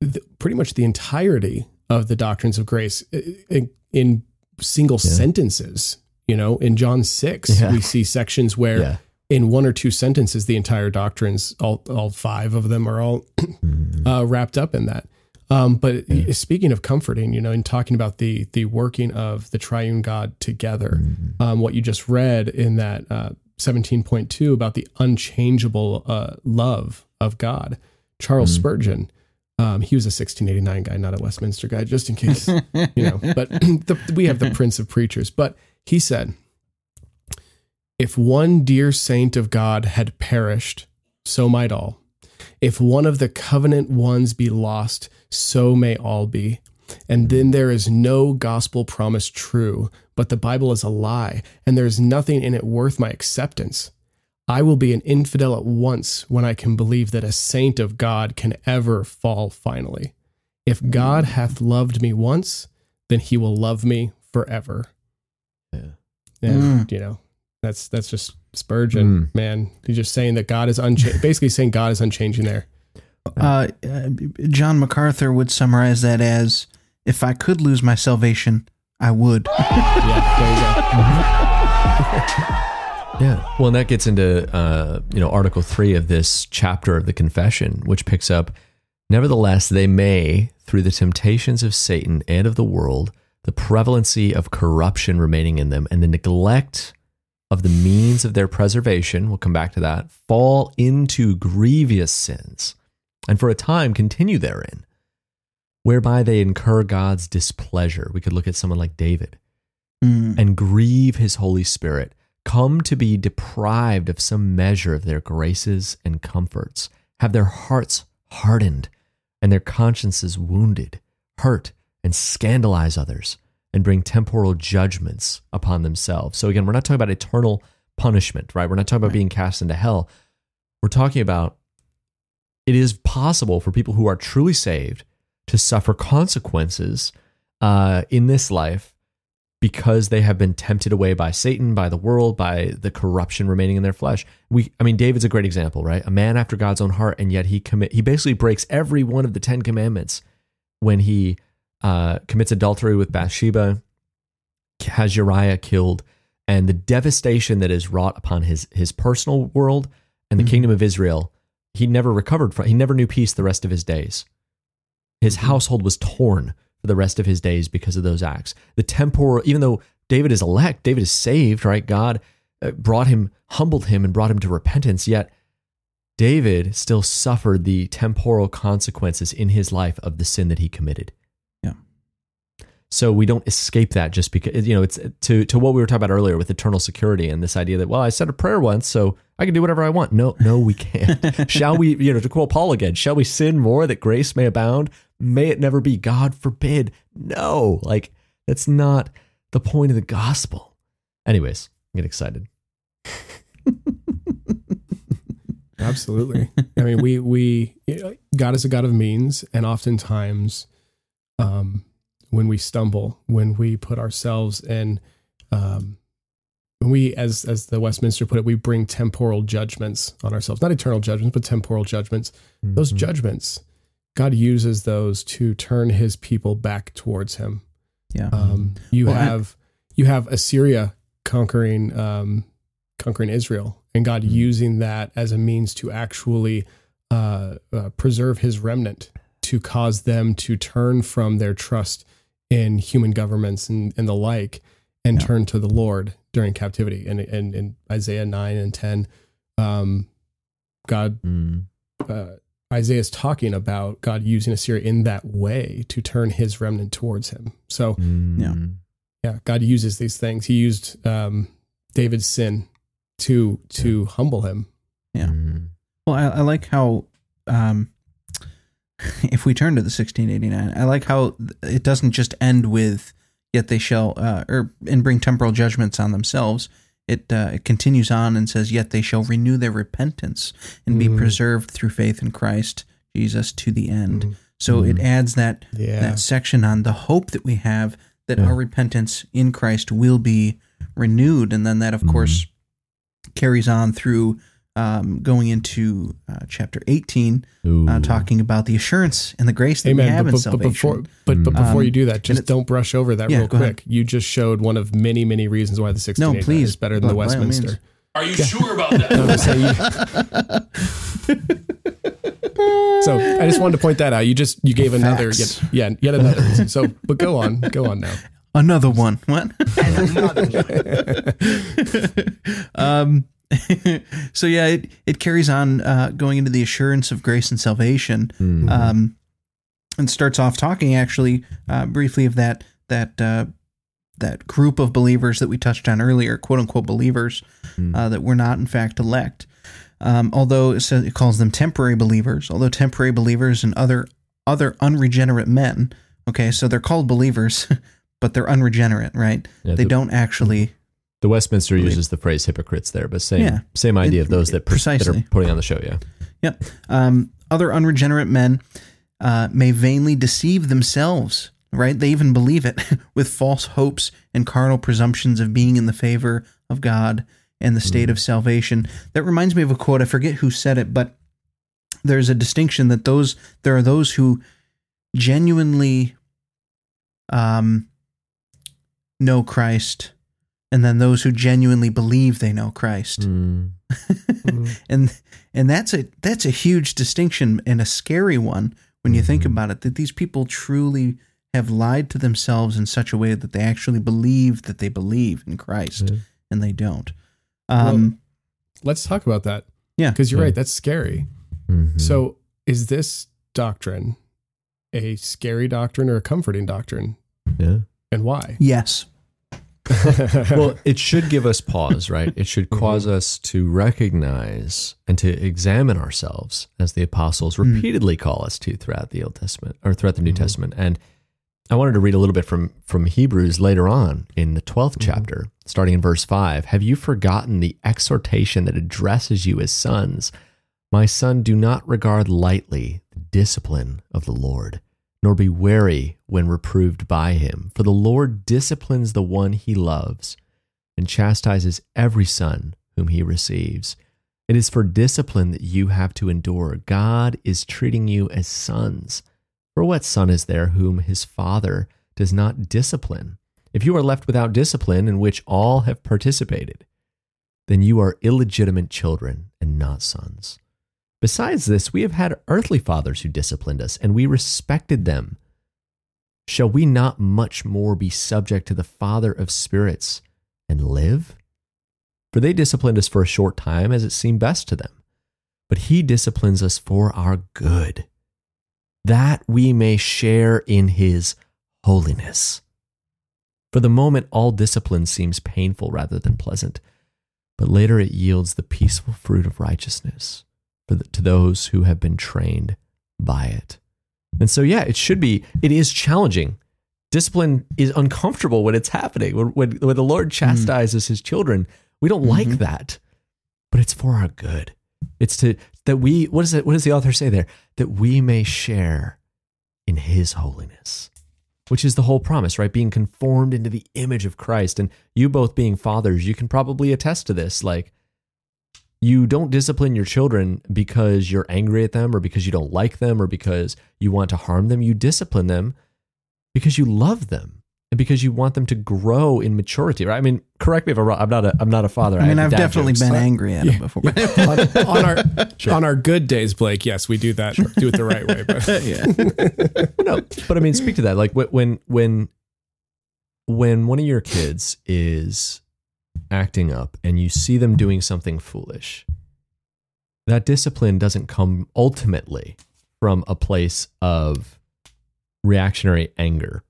th- pretty much the entirety of the doctrines of grace in, in single sentences. You know in john 6 Yeah. we see sections where Yeah. in one or two sentences the entire doctrines all all five of them are all uh, wrapped up in that um, but speaking of comforting, you know, in talking about the the working of the triune God together, um, what you just read in that uh, seventeen point two about the unchangeable uh, love of God, Charles Spurgeon. Um, he was a 1689 guy, not a Westminster guy, just in case, you know. But the, we have the Prince of Preachers. But he said, "If one dear saint of God had perished, so might all." If one of the covenant ones be lost, so may all be. And then there is no gospel promise true, but the Bible is a lie, and there is nothing in it worth my acceptance. I will be an infidel at once when I can believe that a saint of God can ever fall finally. If God hmm. hath loved me once, then he will love me forever. Yeah. And, hmm. you know, that's that's just Spurgeon, hmm. man. He's just saying that God is unchanging, basically saying God is unchanging there. Uh, uh, John MacArthur would summarize that as if I could lose my salvation, I would. Yeah, there you go. Yeah. Well, and that gets into uh, you know Article three of this chapter of the Confession, which picks up. Nevertheless, they may, through the temptations of Satan and of the world, the prevalency of corruption remaining in them, and the neglect of the means of their preservation, we'll come back to that, fall into grievous sins, and for a time continue therein, whereby they incur God's displeasure. We could look at someone like David Mm. and grieve his Holy Spirit, come to be deprived of some measure of their graces and comforts, have their hearts hardened and their consciences wounded, hurt and scandalize others, and bring temporal judgments upon themselves. So, again, we're not talking about eternal punishment, right? We're not talking about being cast into hell. We're talking about it is possible for people who are truly saved to suffer consequences uh, in this life because they have been tempted away by Satan, by the world, by the corruption remaining in their flesh. We, I mean, David's a great example, right? A man after God's own heart, and yet he commit he basically breaks every one of the Ten Commandments when he uh, commits adultery with Bathsheba, has Uriah killed, and the devastation that is wrought upon his his personal world and the kingdom of Israel. He never recovered from. He never knew peace the rest of his days. His household was torn for the rest of his days because of those acts. The temporal, even though David is elect, David is saved, right? God uh, brought him, humbled him, and brought him to repentance. Yet David still suffered the temporal consequences in his life of the sin that he committed. So we don't escape that just because you know it's to to what we were talking about earlier with eternal security and this idea that well I said a prayer once so I can do whatever I want. No, no, we can't. shall we? You know, to quote Paul again, shall we sin more that grace may abound? May it never be. God forbid. No, like that's not the point of the gospel. Anyways, I get excited. Absolutely. I mean, we we you know, God is a God of means, and oftentimes, um, when we stumble, when we put ourselves in, um, when we, as as the Westminster put it, we bring temporal judgments on ourselves, not eternal judgments, but temporal judgments. Those Mhm. judgments, God uses those to turn His people back towards Him. Yeah. Um, you Well, I- have you have Assyria conquering um, conquering Israel, and God using that as a means to actually uh, uh, preserve His remnant, to cause them to turn from their trust in human governments and, and the like, and Yeah. turn to the Lord during captivity. And and in Isaiah nine and ten, um, God Mm. uh, Isaiah is talking about God using Assyria in that way to turn His remnant towards Him. So Mm. yeah, God uses these things. He used um, David's sin to to humble him. Yeah. Mm. Well, I, I like how, um, if we turn to the 1689, I like how it doesn't just end with "yet they shall," uh, or and bring temporal judgments on themselves. It uh, it continues on and says, "Yet they shall renew their repentance and be Mm. preserved through faith in Christ Jesus to the end." Mhm. So it adds that Yeah. that section on the hope that we have that Yeah. our repentance in Christ will be renewed, and then that, of course, carries on through um, going into uh, chapter eighteen, uh, talking about the assurance and the grace that we have But, in but, but salvation. before, but, but before Um, you do that, just don't brush over that Yeah, real go ahead. quick. You just showed one of many, many reasons why the 16 please, is better than by- the by all means. Westminster. Are you sure about that? I'm just saying you- so I just wanted to point that out. You just you gave another yet, yeah yet another reason. So but go on, go on now. Another one. What? um, so yeah, it, it carries on uh, going into the assurance of grace and salvation, um, and starts off talking actually uh, briefly of that that uh, that group of believers that we touched on earlier, quote unquote believers, uh, that were not in fact elect. Um, although it, says, it calls them temporary believers, although temporary believers and other other unregenerate men. Okay, so they're called believers, but they're unregenerate, right? Yeah, they the- don't actually. The Westminster uses the phrase hypocrites there, but same Yeah. same idea It- of those that, pers- that are putting on the show. Yeah. Yep. Um, other unregenerate men uh, may vainly deceive themselves, right? They even believe it with false hopes and carnal presumptions of being in the favor of God and the state of salvation. That reminds me of a quote. I forget who said it, but there's a distinction that those there are those who genuinely um, know Christ, and then those who genuinely believe they know Christ Mm. and and that's a that's a huge distinction and a scary one when you think about it that these people truly have lied to themselves in such a way that they actually believe that they believe in Christ Yeah. and they don't um Let's talk about that. Yeah. because you're Yeah. right. That's scary. Mhm. So is this doctrine a scary doctrine or a comforting doctrine, yeah. and why? yes well, it should give us pause, right? It should mm-hmm. cause us to recognize and to examine ourselves, as the apostles mm. repeatedly call us to throughout the Old Testament or throughout the New mm-hmm. Testament. And I wanted to read a little bit from from Hebrews later on in the 12th mm-hmm. chapter, starting in verse 5. Have you forgotten the exhortation that addresses you as sons? My son, do not regard lightly the discipline of the Lord, nor be wary when reproved by him. For the Lord disciplines the one he loves and chastises every son whom he receives. It is for discipline that you have to endure. God is treating you as sons. For what son is there whom his father does not discipline? If you are left without discipline, in which all have participated, then you are illegitimate children and not sons. Besides this, we have had earthly fathers who disciplined us, and we respected them. Shall we not much more be subject to the Father of spirits and live? For they disciplined us for a short time as it seemed best to them, but he disciplines us for our good, that we may share in his holiness. For the moment, all discipline seems painful rather than pleasant, but later it yields the peaceful fruit of righteousness the, to those who have been trained by it. And so, yeah, it should be, it is challenging. Discipline is uncomfortable when it's happening. When, when, when the Lord hmm. chastises his children, we don't like mm-hmm. that, but it's for our good. It's to, that we, what is it, what does the author say there? That we may share in his holiness, which is the whole promise, right? Being conformed into the image of Christ. And you both being fathers, you can probably attest to this. Like, you don't discipline your children because you're angry at them or because you don't like them or because you want to harm them. You discipline them because you love them and because you want them to grow in maturity. Right? I mean, correct me if I'm wrong. I'm not a I'm not a father. I mean have I've definitely jokes. been angry at him before on, on our on our good days, Blake. Yes, we do that. Do it the right way. But no, but I mean, speak to that. Like wh- when when when one of your kids is acting up and you see them doing something foolish, that discipline doesn't come ultimately from a place of reactionary anger.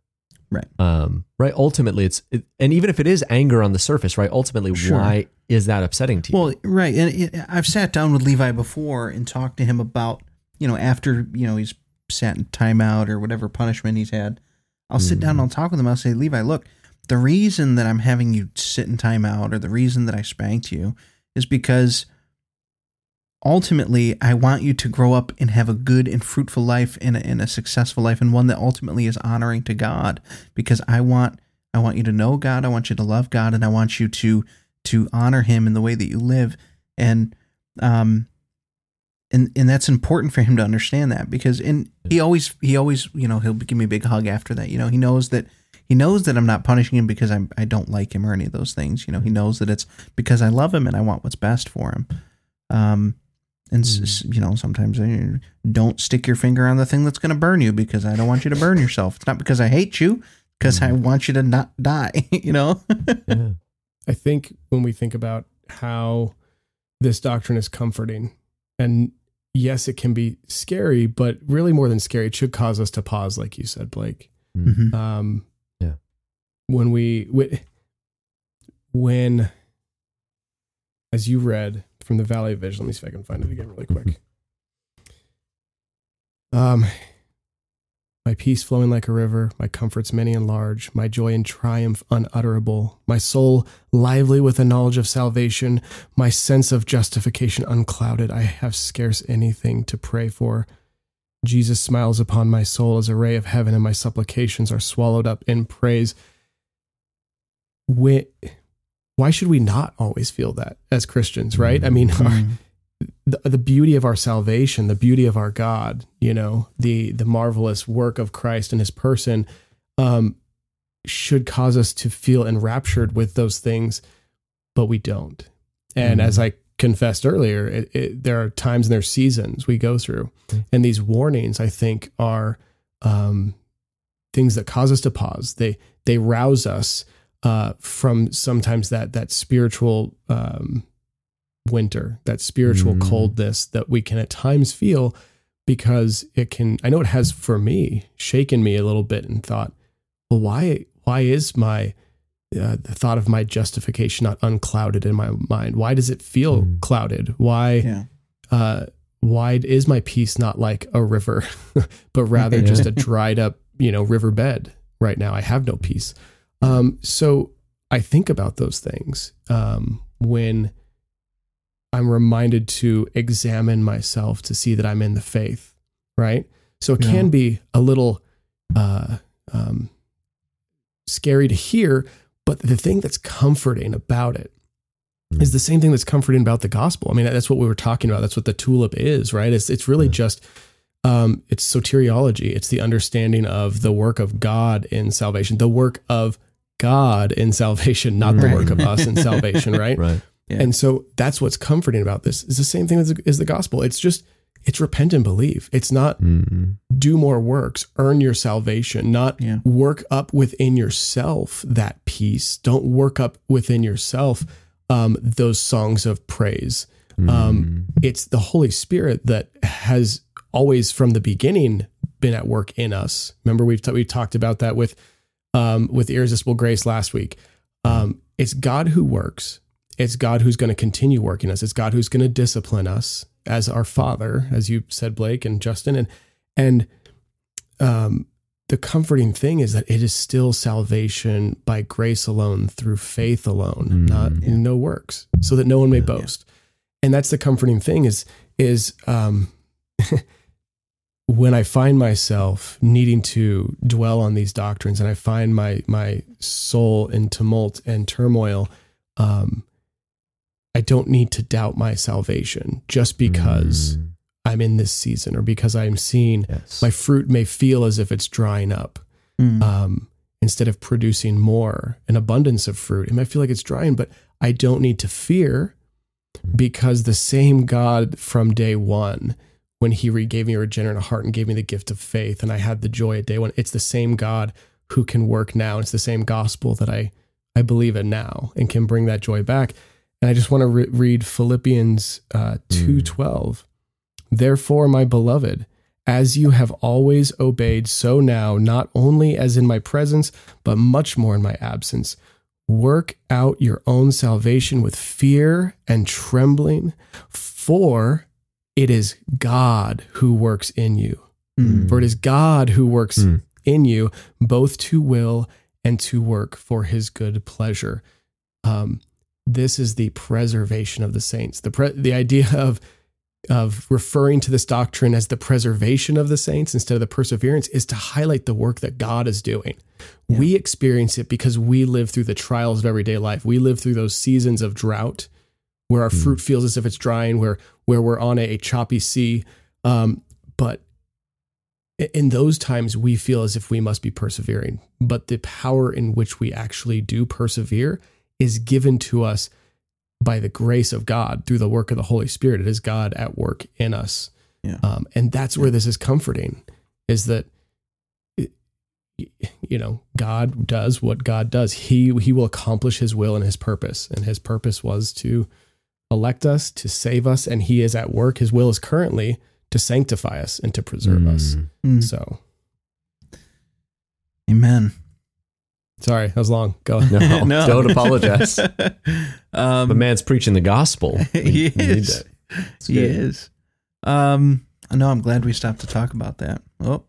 Right. Um, right. Ultimately, it's it, and even if it is anger on the surface, right? Ultimately, Sure. why is that upsetting to you? Well, right, and I've sat down with Levi before and talked to him about, you know, after you know he's sat in timeout or whatever punishment he's had. I'll sit down and I'll talk with him. I'll say, Levi, look, the reason that I'm having you sit in timeout or the reason that I spanked you is because ultimately I want you to grow up and have a good and fruitful life and a, and a successful life and one that ultimately is honoring to God because I want I want you to know God. I want you to love God, and I want you to to honor Him in the way that you live. And um, and and that's important for him to understand that because and he always he always you know he'll give me a big hug after that. You know he knows that he knows that I'm not punishing him because I'm I don't like him or any of those things. You know he knows that it's because I love him and I want what's best for him. Um, and mm. you know sometimes I, don't stick your finger on the thing that's going to burn you because I don't want you to burn yourself. It's not because I hate you, because mm. I want you to not die. You know. yeah. I think when we think about how this doctrine is comforting, and yes, it can be scary, but really more than scary, it should cause us to pause, like you said, Blake. Mm-hmm. Um. When we when as you read from the Valley of Vision, let me see if I can find it again really quick. Um, my peace flowing like a river, my comforts many and large, my joy and triumph unutterable, my soul lively with the knowledge of salvation, my sense of justification unclouded. I have scarce anything to pray for. Jesus smiles upon my soul as a ray of heaven, and my supplications are swallowed up in praise. Why should we not always feel that as Christians, right? I mean, mm-hmm the, the beauty of our salvation, the beauty of our God, you know, the the marvelous work of Christ and His person, um, should cause us to feel enraptured with those things, but we don't. And mm-hmm. as I confessed earlier, it, it, there are times and there are seasons we go through, mm-hmm. and these warnings, I think, are um, things that cause us to pause. They they rouse us uh, from sometimes that that spiritual um, winter, that spiritual mm. coldness that we can at times feel because it can I know it has for me shaken me a little bit and thought, well why why is my uh, the thought of my justification not unclouded in my mind? Why does it feel mm. clouded? Why yeah. uh, why is my peace not like a river, but rather just a dried up, you know, riverbed right now? I have no peace. Um, so I think about those things um, when I'm reminded to examine myself to see that I'm in the faith, right? So it yeah. can be a little uh, um, scary to hear, but the thing that's comforting about it mm. is the same thing that's comforting about the gospel. I mean, that's what we were talking about. That's what the tulip is, right? It's it's really yeah. just um, it's soteriology. It's the understanding of the work of God in salvation, the work of God in salvation, not right. the work of us in salvation, right? Right. Yeah. And so that's what's comforting about this. Is the same thing as the, as the gospel. It's just it's repent and believe. It's not mm-hmm. do more works, earn your salvation, not yeah. work up within yourself that peace. Don't work up within yourself um, those songs of praise. Mm-hmm. Um, it's the Holy Spirit that has always from the beginning been at work in us. Remember we've t- we talked about that with um, with irresistible grace last week. Um, it's God who works it's God who's going to continue working us. It's God who's going to discipline us as our Father, as you said, Blake and Justin, and and um, the comforting thing is that it is still salvation by grace alone, through faith alone, mm, not yeah. no works, so that no one may boast. Yeah. And that's the comforting thing is is um, when I find myself needing to dwell on these doctrines, and I find my my soul in tumult and turmoil. Um, I don't need to doubt my salvation just because mm. I'm in this season or because I'm seeing yes. my fruit may feel as if it's drying up. Mm. Um, instead of producing more, an abundance of fruit, it might feel like it's drying, but I don't need to fear because the same God from day one, when he gave me a regenerate heart and gave me the gift of faith, and I had the joy at day one, it's the same God who can work now. It's the same gospel that I, I believe in now and can bring that joy back. And I just want to re- read Philippians uh, 2.12. Mm. Therefore, my beloved, as you have always obeyed, so now, not only as in my presence, but much more in my absence, work out your own salvation with fear and trembling, for it is God who works in you. Mm. For it is God who works mm. in you, both to will and to work for his good pleasure. Um, this is the preservation of the saints. The pre- the idea of of referring to this doctrine as the preservation of the saints instead of the perseverance is to highlight the work that God is doing. We experience it because we live through the trials of everyday life. We live through those seasons of drought where our fruit feels as if it's drying, where where we're on a, choppy sea. Um, but in those times, we feel as if we must be persevering. But the power in which we actually do persevere is given to us by the grace of God through the work of the Holy Spirit. It is God at work in us. Yeah. Um, and that's where this is comforting is that, you know, God does what God does. He, he will accomplish his will and his purpose. And his purpose was to elect us, to save us. And he is at work. His will is currently to sanctify us and to preserve us. Mm. So Amen. sorry, that was long. Go. No, don't apologize. um, the man's preaching the gospel. We- he we need is. that. He is. Um, no, I'm glad we stopped to talk about that. Oh,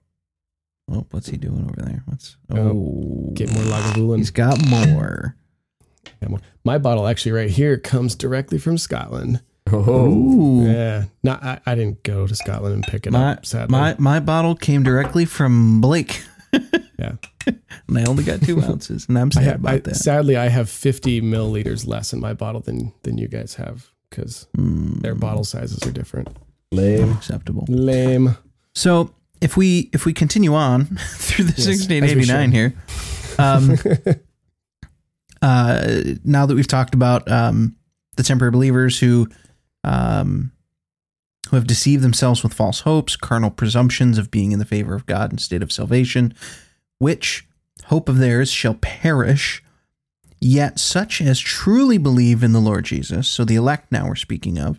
oh, what's he doing over there? What's oh, Get more Lagavulin. He's got more. My bottle actually right here comes directly from Scotland. Oh. Yeah, not I, I didn't go to Scotland and pick it My up. Sadly, my my bottle came directly from Blake. yeah. and I only got two ounces, and I'm sad have, about I, that. sadly, I have 50 milliliters less in my bottle than than you guys have because Mm, their bottle sizes are different. lame. acceptable. Lame. So if we if we continue on through the Yes, 1689 here, um, uh, now that we've talked about um, the temporary believers who um, who have deceived themselves with false hopes, carnal presumptions of being in the favor of God instead of salvation, which hope of theirs shall perish. Yet such as truly believe in the Lord Jesus, so the elect now we're speaking of,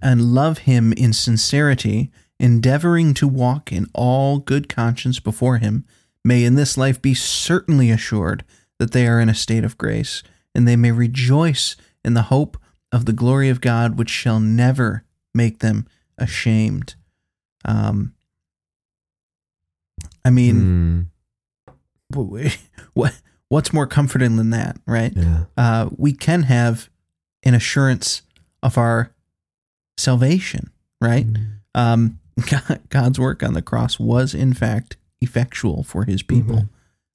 and love him in sincerity, endeavoring to walk in all good conscience before him, may in this life be certainly assured that they are in a state of grace, and they may rejoice in the hope of the glory of God, which shall never make them ashamed. Um, I mean, Mm, what what's more comforting than that, right? yeah. uh, we can have an assurance of our salvation, right? Um, God, God's work on the cross was in fact effectual for His people,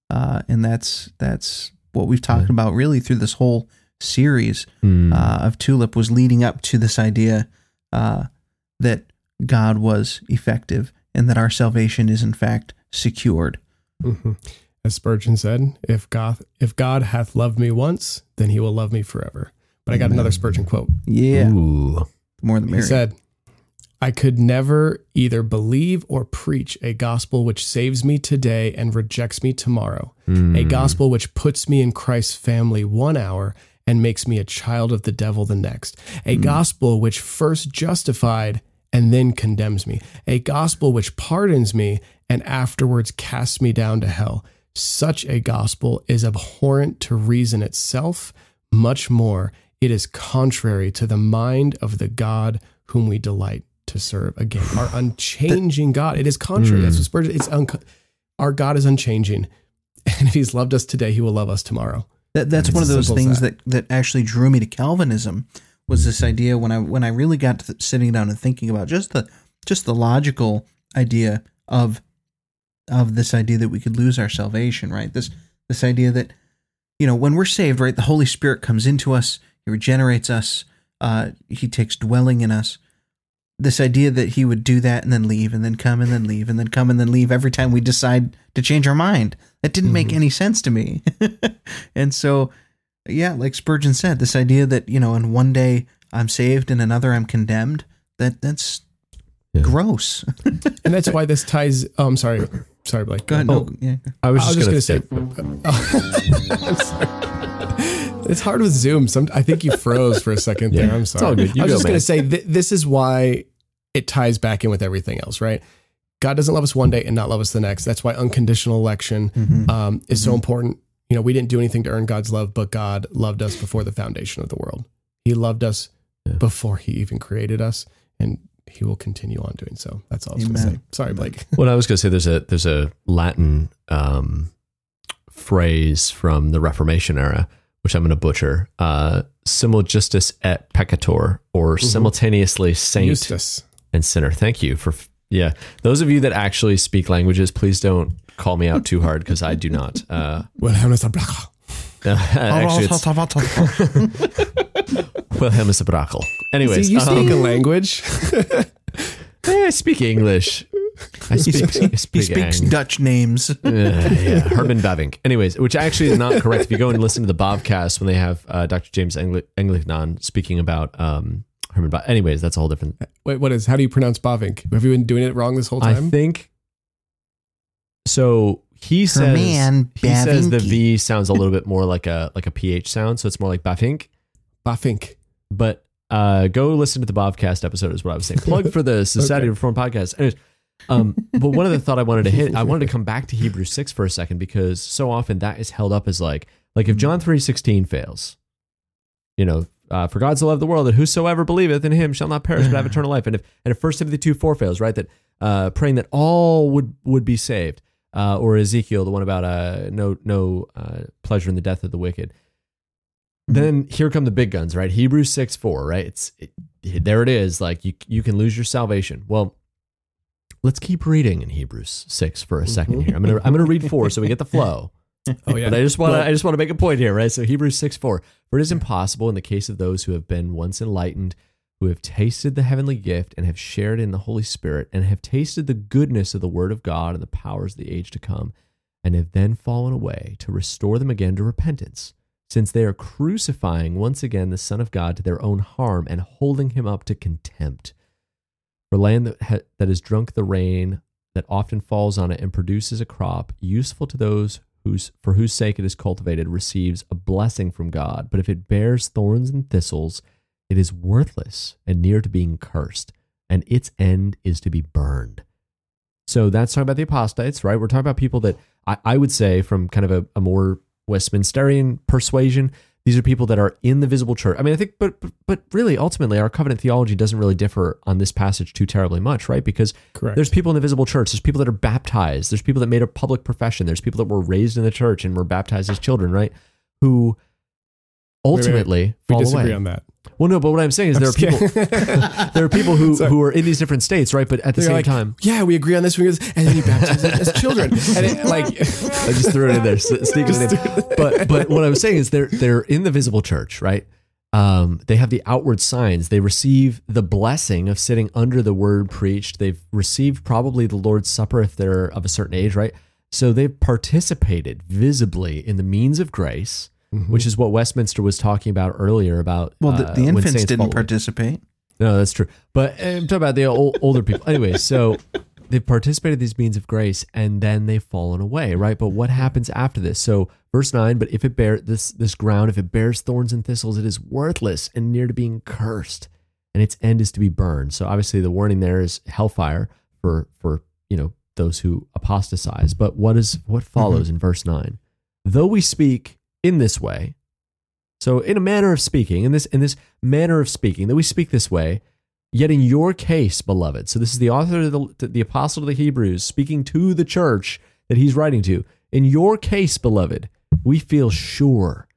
uh, and that's that's what we've talked about really through this whole series Mm. uh, of Tulip was leading up to this idea uh, that God was effective and that our salvation is in fact secured. Mhm. As Spurgeon said, "If God, if God hath loved me once, then He will love me forever." But I got another Spurgeon quote. Yeah, Ooh. more the He said, I could never either believe or preach a gospel which saves me today and rejects me tomorrow, a Mm. gospel which puts me in Christ's family one hour and makes me a child of the devil the next, a gospel which first justified and then condemns me, a gospel which pardons me and afterwards casts me down to hell. Such a gospel is abhorrent to reason itself, much more, it is contrary to the mind of the God whom we delight to serve. Again, our unchanging God. It is contrary. That's what Spurgeon. It's unco- our God is unchanging, and if He's loved us today, He will love us tomorrow. That that's one of those things that. that. that actually drew me to Calvinism was this idea when I when I really got to sitting down and thinking about just the just the logical idea of of this idea that we could lose our salvation, right? This this idea that you know when we're saved, right, the Holy Spirit comes into us, He regenerates us, uh, He takes dwelling in us. This idea that He would do that and then leave, and then come and then leave, and then come and then leave every time we decide to change our mind. That didn't make mm-hmm. any sense to me. and so, yeah, like Spurgeon said, this idea that you know, in one day I'm saved and another I'm condemned. That that's Yeah. gross. And that's why this ties. Oh, I'm sorry. Sorry, Blake. Go ahead. Oh, no, yeah. I was I was just, just gonna, say, say. I'm sorry. It's hard with Zoom. Some, I think you froze for a second there. I'm sorry. all good. You I was go, just going to say th- this is why it ties back in with everything else, right? God doesn't love us one day and not love us the next. That's why unconditional election Mm-hmm. um, is so important. You know, we didn't do anything to earn God's love, but God loved us before the foundation of the world. He loved us before He even created us, and He will continue on doing so. That's all I was going to say. Sorry, Blake. Well, I was going to say there's a there's a Latin um, phrase from the Reformation era, which I'm going to butcher. Uh, simul justus et peccator, or simultaneously saint Eustace. and sinner. Thank you for yeah. Those of you that actually speak languages, please don't call me out too hard because I do not. Uh, Wilhelmus à Brakel. actually, it's Wilhelmus à Brakel. Anyways, See, you speak a um, language. I speak English. I He, speak. sp- I he speaks Dutch names. Uh, yeah, Herman Bavinck. Anyways, which actually is not correct. If you go and listen to the Bobcast when they have uh, Dr. James Engli- Eglinton speaking about um, Herman Bavinck. Anyways, that's a whole different. Wait, what is? How do you pronounce Bavinck? Have you been doing it wrong this whole time? I time? think so. He says Herman he says the V sounds a little bit more like a like a ph sound, so it's more like Bavinck. Bafink. But uh, go listen to the Bobcast episode is what I was saying. Plug for the Society of Reformed podcast. Anyways, um, but one of the thought I wanted to hit, I wanted to come back to Hebrews six for a second because so often that is held up as like like if John three sixteen fails, you know, uh, for God so loved the world that whosoever believeth in Him shall not perish but have eternal life. And if and if First Timothy two four fails, right, that uh, praying that all would would be saved, uh, or Ezekiel the one about uh, no no uh, pleasure in the death of the wicked then here come the big guns, right? Hebrews 6 4, right? It's it, there it is. Like you you can lose your salvation. Well, let's keep reading in Hebrews 6 for a mm-hmm. 2nd here. I'm gonna I'm gonna read four so we get the flow. Oh yeah. But I just want to I just want to make a point here, right? So Hebrews 6 4. For it is impossible in the case of those who have been once enlightened, who have tasted the heavenly gift and have shared in the Holy Spirit, and have tasted the goodness of the word of God and the powers of the age to come, and have then fallen away, to restore them again to repentance, since they are crucifying once again the Son of God to their own harm and holding him up to contempt. For land that, ha- that has drunk the rain that often falls on it and produces a crop useful to those whose for whose sake it is cultivated receives a blessing from God. But if it bears thorns and thistles, it is worthless and near to being cursed, and its end is to be burned. So that's talking about the apostates, right? We're talking about people that I, I would say, from kind of a, a more Westminsterian persuasion, these are people that are in the visible church. I mean, I think, but, but but really, ultimately, our covenant theology doesn't really differ on this passage too terribly much, right? Because Correct. there's people in the visible church. There's people that are baptized. There's people that made a public profession. There's people that were raised in the church and were baptized as children, right? Who Wait, wait, ultimately we disagree away. on that. Well, no, but what I'm saying is there are people there are people who Sorry. who are in these different states, right? But at the They're same like, time, yeah, we agree on this. We agree on this. And then you baptize them as children. And it, like, I just threw it in there, sneaking it in. But but what I'm saying is they're they're in the visible church, right? Um, they have the outward signs. They receive the blessing of sitting under the word preached. They've received probably the Lord's Supper if they're of a certain age, right? So they've participated visibly in the means of grace, which is what Westminster was talking about earlier. About Well, the, uh, the when infants didn't participate. No, that's true. But uh, I'm talking about the old, older people. Anyway, so they've participated in these means of grace and then they've fallen away, right? But what happens after this? So verse nine, but if it bear this this ground, if it bears thorns and thistles, it is worthless and near to being cursed, and its end is to be burned. So obviously the warning there is hellfire for for you know those who apostatize. But what is what follows in verse nine? Though we speak in this way, so in a manner of speaking, in this in this manner of speaking, that we speak this way, yet in your case, beloved. So this is the author of the, the apostle of the Hebrews speaking to the church that he's writing to. In your case, beloved, we feel sure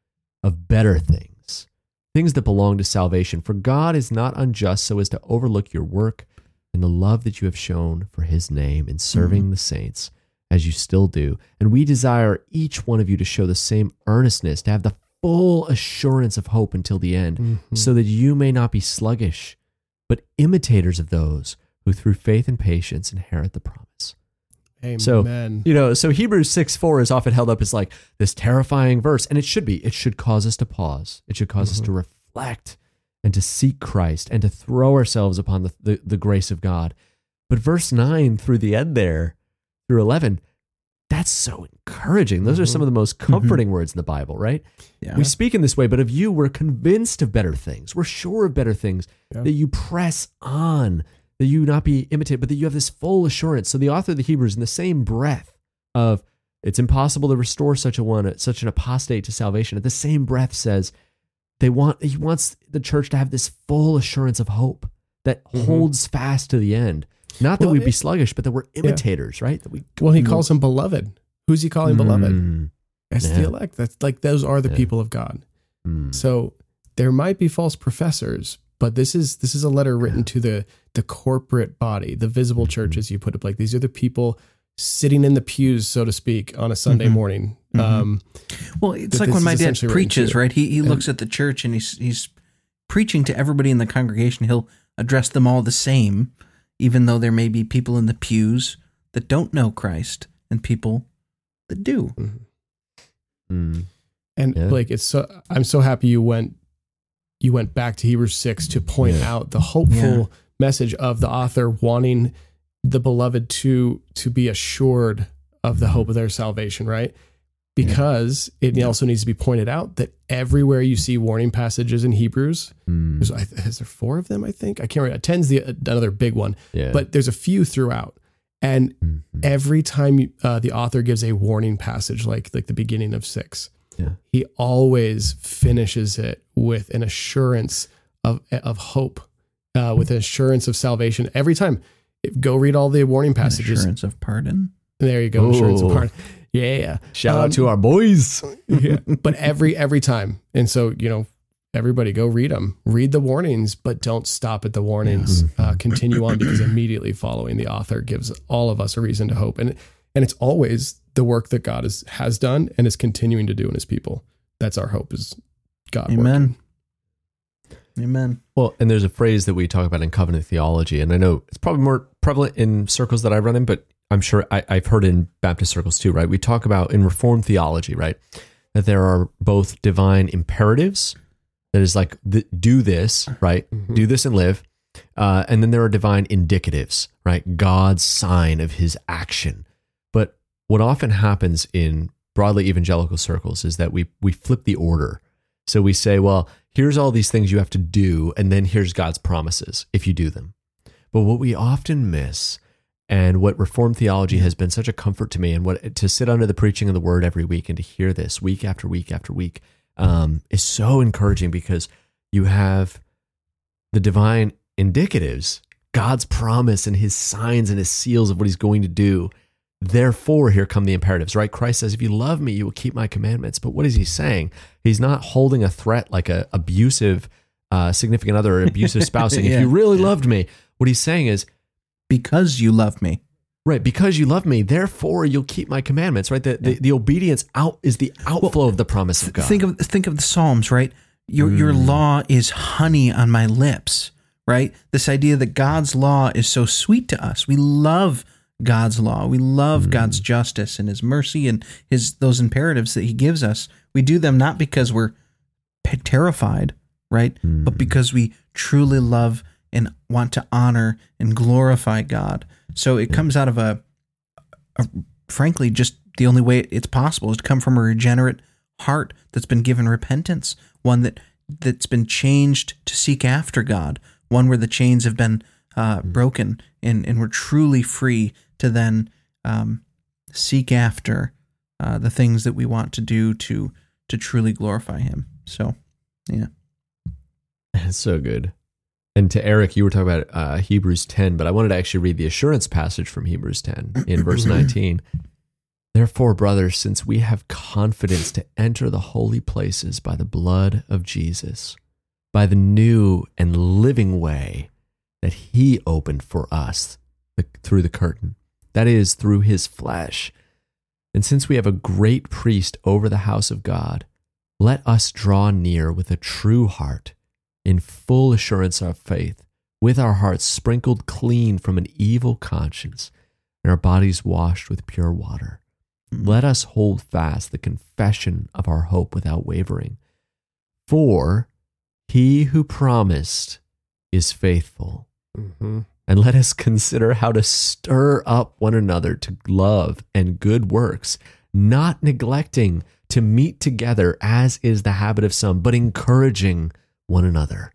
of better things, things that belong to salvation. For God is not unjust so as to overlook your work and the love that you have shown for his name in serving mm. the saints as you still do. And we desire each one of you to show the same earnestness, to have the full assurance of hope until the end, mm-hmm. so that you may not be sluggish, but imitators of those who through faith and patience inherit the promise. Amen. So, you know, so Hebrews 6 4 is often held up as like this terrifying verse, and it should be. It should cause us to pause. It should cause us to mm-hmm. reflect and to seek Christ and to throw ourselves upon the, the, the grace of God. But verse 9 through the end there, through 11, that's so encouraging. Those are some mm-hmm. of the most comforting mm-hmm. words in the Bible, right? Yeah. We speak in this way, but of you, we're convinced of better things. We're sure of better things, Yeah. that you press on, that you not be imitated, but that you have this full assurance. So the author of the Hebrews, in the same breath of it's impossible to restore such a one, such an apostate to salvation, at the same breath says they want he wants the church to have this full assurance of hope that mm-hmm. holds fast to the end. Not that Well, we'd be sluggish, but that we're imitators, right? That we well, he calls him beloved. Who's he calling beloved? Mm, That's yeah. the elect. That's like those are the Yeah. people of God. mm. So there might be false professors, but this is this is a letter written to the the corporate body, the visible church, as you put it. Like these are the people sitting in the pews, so to speak, on a Sunday Mhm. morning. Mhm. Um, Well, it's like when my dad preaches, right? He he And- looks at the church and he's he's preaching to everybody in the congregation. He'll address them all the same, even though there may be people in the pews that don't know Christ and people that do. Mm. And Yeah. Blake, it's so I'm so happy you went you went back to Hebrews six to point Yeah. out the hopeful Yeah. message of the author wanting the beloved to to be assured of the hope of their salvation, right? Because it also needs to be pointed out that everywhere you see warning passages in Hebrews, Mm. there's, is there four of them? I think I can't remember. Ten's the another big one, Yeah. but there's a few throughout, and Mhm. every time you- uh, the author gives a warning passage, like like the beginning of six, Yeah. he always finishes it with an assurance of of hope, uh, with an assurance of salvation. Every time, go read all the warning passages. Assurance of pardon. There you go, assurance of pardon. Yeah, Shout Um, out to our boys. yeah. But every every time, and so you know, everybody go read them, read the warnings, but don't stop at the warnings. Uh, continue on because immediately following the author gives all of us a reason to hope, and and it's always the work that God is, has done and is continuing to do in His people. That's our hope. Is God Amen. working. Amen. Well, and there's a phrase that we talk about in covenant theology, and I know it's probably more prevalent in circles that I run in, but I'm sure I, I've heard in Baptist circles too, right? We talk about in Reformed theology, right, that there are both divine imperatives, that is like th- do this, right, do this and live, uh, and then there are divine indicatives, right, God's sign of His action. But what often happens in broadly evangelical circles is that we we flip the order. So we say, well, here's all these things you have to do, and then here's God's promises if you do them. But what we often miss, and what Reformed theology has been such a comfort to me, and what to sit under the preaching of the Word every week and to hear this week after week after week, um, is so encouraging because you have the divine indicatives, God's promise and His signs and His seals of what He's going to do. Therefore, here come the imperatives, right? Christ says, If you love me, you will keep my commandments. But what is he saying? He's not holding a threat like a abusive uh, significant other or abusive spouse saying, Yeah. If you really loved me, what he's saying is, Because you love me. Right, because you love me, therefore you'll keep my commandments, right? The, the, the obedience out is the outflow of the promise of God. Think of think of the Psalms, right? Your your mm. law is honey on my lips, right? This idea that God's law is so sweet to us. We love God's law. We love mm. God's justice and his mercy and his those imperatives that he gives us. We do them not because we're terrified, right? But mm. because we truly love and want to honor and glorify God. So it comes out of a, a frankly just the only way it's possible is to come from a regenerate heart that's been given repentance, one that that's been changed to seek after God, one where the chains have been uh, broken and and we're truly free to then um, seek after uh, the things that we want to do to to truly glorify Him. So, yeah. It's so good. And to Eric, you were talking about uh, Hebrews 10, but I wanted to actually read the assurance passage from Hebrews 10 in verse 19. Therefore, brothers, since we have confidence to enter the holy places by the blood of Jesus, by the new and living way that he opened for us through the curtain, that is, through his flesh. And since we have a great priest over the house of God, let us draw near with a true heart in full assurance of faith, with our hearts sprinkled clean from an evil conscience and our bodies washed with pure water. Let us hold fast the confession of our hope without wavering. For he who promised is faithful. Mhm. And let us consider how to stir up one another to love and good works, not neglecting to meet together as is the habit of some, but encouraging one another.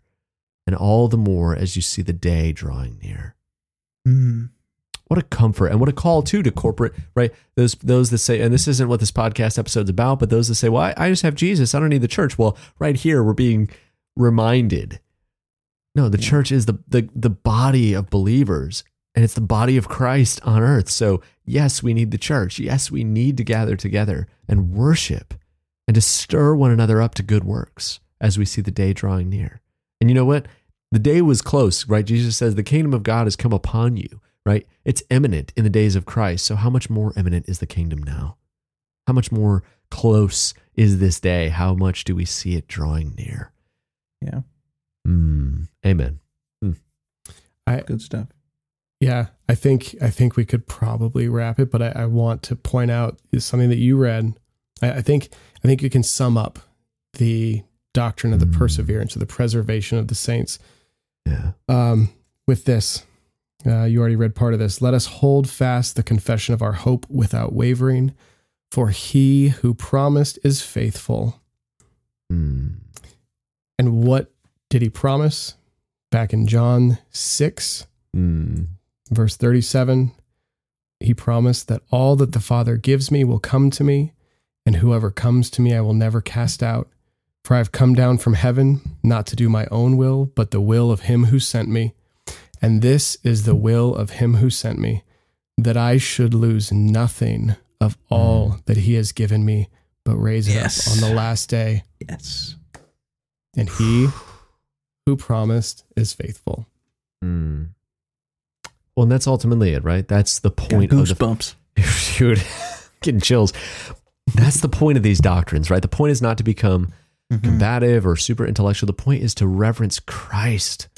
And all the more as you see the day drawing near. Mm. What a comfort and what a call too to corporate, right? Those those that say, and this isn't what this podcast episode's about, but those that say, "Well, I, I just have Jesus. I don't need the church." Well, right here we're being reminded. No, the church is the, the the body of believers, and it's the body of Christ on earth. So yes, we need the church. Yes, we need to gather together and worship, and to stir one another up to good works as we see the day drawing near. And you know what? The day was close, right? Jesus says the kingdom of God has come upon you, right? It's imminent in the days of Christ. So how much more imminent is the kingdom now? How much more close is this day? How much do we see it drawing near? Yeah. Mm, amen. I, Good stuff. Yeah, I think I think we could probably wrap it, but I, I want to point out is something that you read. I, I think I think you can sum up the doctrine of the perseverance or the preservation of the saints Yeah. um, with this. Uh, you already read part of this. Let us hold fast the confession of our hope without wavering, for he who promised is faithful. Mm. And what did he promise? Back in John 6, Mm. verse 37, he promised that all that the Father gives me will come to me, and whoever comes to me I will never cast out. For I have come down from heaven, not to do my own will, but the will of him who sent me. And this is the will of him who sent me, that I should lose nothing of all that he has given me, but raise it Yes. up on the last day. Yes. And he who promised is faithful. Mm. Well, and that's ultimately it, right? That's the Got point of the goosebumps. dude, getting chills. That's the point of these doctrines, right? The point is not to become Mhm. combative or super intellectual. The point is to reverence Christ,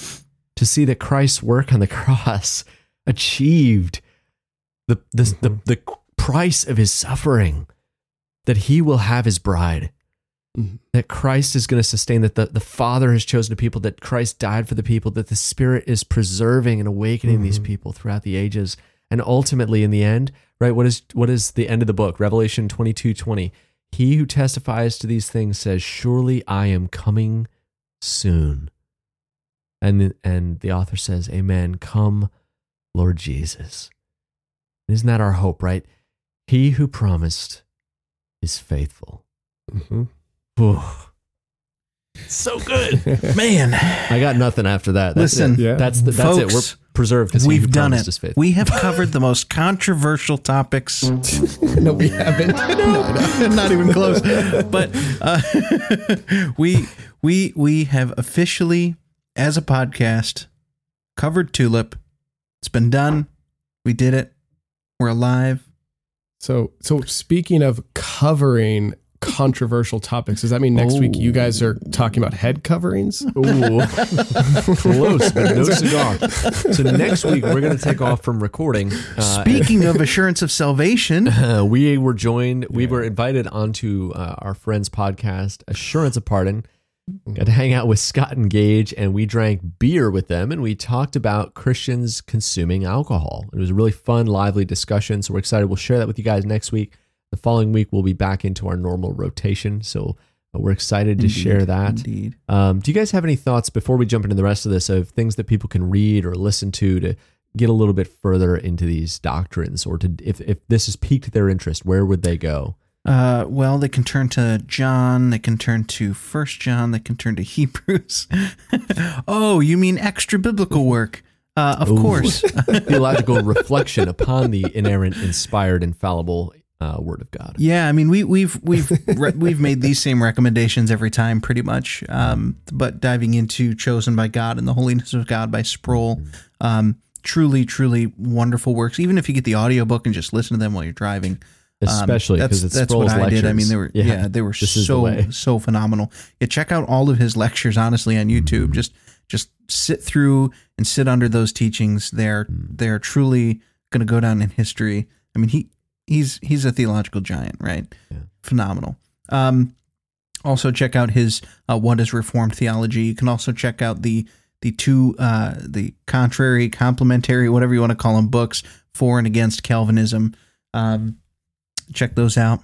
to see that Christ's work on the cross achieved the the, the, the price of his suffering, that he will have his bride, Mhm. that Christ is going to sustain, that the, the Father has chosen a people, that Christ died for the people, that the Spirit is preserving and awakening these Mhm. people throughout the ages. And ultimately, in the end, right, what is what is the end of the book? Revelation 22 20. He who testifies to these things says, Surely I am coming soon. And, and the author says, Amen. Come, Lord Jesus. Isn't that our hope, right? He who promised is faithful. Mm-hmm. So good. Man, I got nothing after that. That's Listen, it. Yeah. that's the, that's it. We're preserved we've done it. Is faithful. We have covered the most controversial topics. no, we haven't. No, not even close. But uh, we we we have officially, as a podcast, covered Tulip. It's been done. We did it. We're alive. So, so speaking of covering controversial topics, does that mean next week you guys are talking about head coverings? Ooh, close, but no cigar. So next week we're going to take off from recording. Uh, Speaking of assurance of salvation, Uh, we were joined, we were invited onto uh, our friend's podcast, Assurance of Pardon. Got to hang out with Scott and Gage, and we drank beer with them, and we talked about Christians consuming alcohol. It was a really fun, lively discussion. So we're excited. We'll share that with you guys next week. The following week, we'll be back into our normal rotation. So uh, we're excited to Indeed, share that. indeed. Um, do you guys have any thoughts before we jump into the rest of this of things that people can read or listen to to get a little bit further into these doctrines, or to if if this has piqued their interest, where would they go? Uh, well, they can turn to John. They can turn to First John. They can turn to Hebrews. oh, you mean extra biblical work? Uh, of Ooh. course. Theological reflection upon the inerrant, inspired, infallible uh, Word of God. Yeah, I mean we we've we've re- we've made these same recommendations every time, pretty much. Um, but diving into "Chosen by God" and the Holiness of God by Sproul, um, truly, truly wonderful works. Even if you get the audiobook and just listen to them while you're driving, um, Especially that's 'cause it's that's Sproul's what I did. I mean, they were Yeah, yeah, they were this is the so so phenomenal. Yeah, check out all of his lectures. Honestly, on Mm-hmm. YouTube, just just sit through and sit under those teachings. They're Mm. they're truly going to go down in history. I mean, he he's he's a theological giant, right? Yeah. Phenomenal. Um, also check out his uh, "What is Reformed Theology." You can also check out the the two uh, the contrary, complementary, whatever you want to call them, books for and against Calvinism. Um, check those out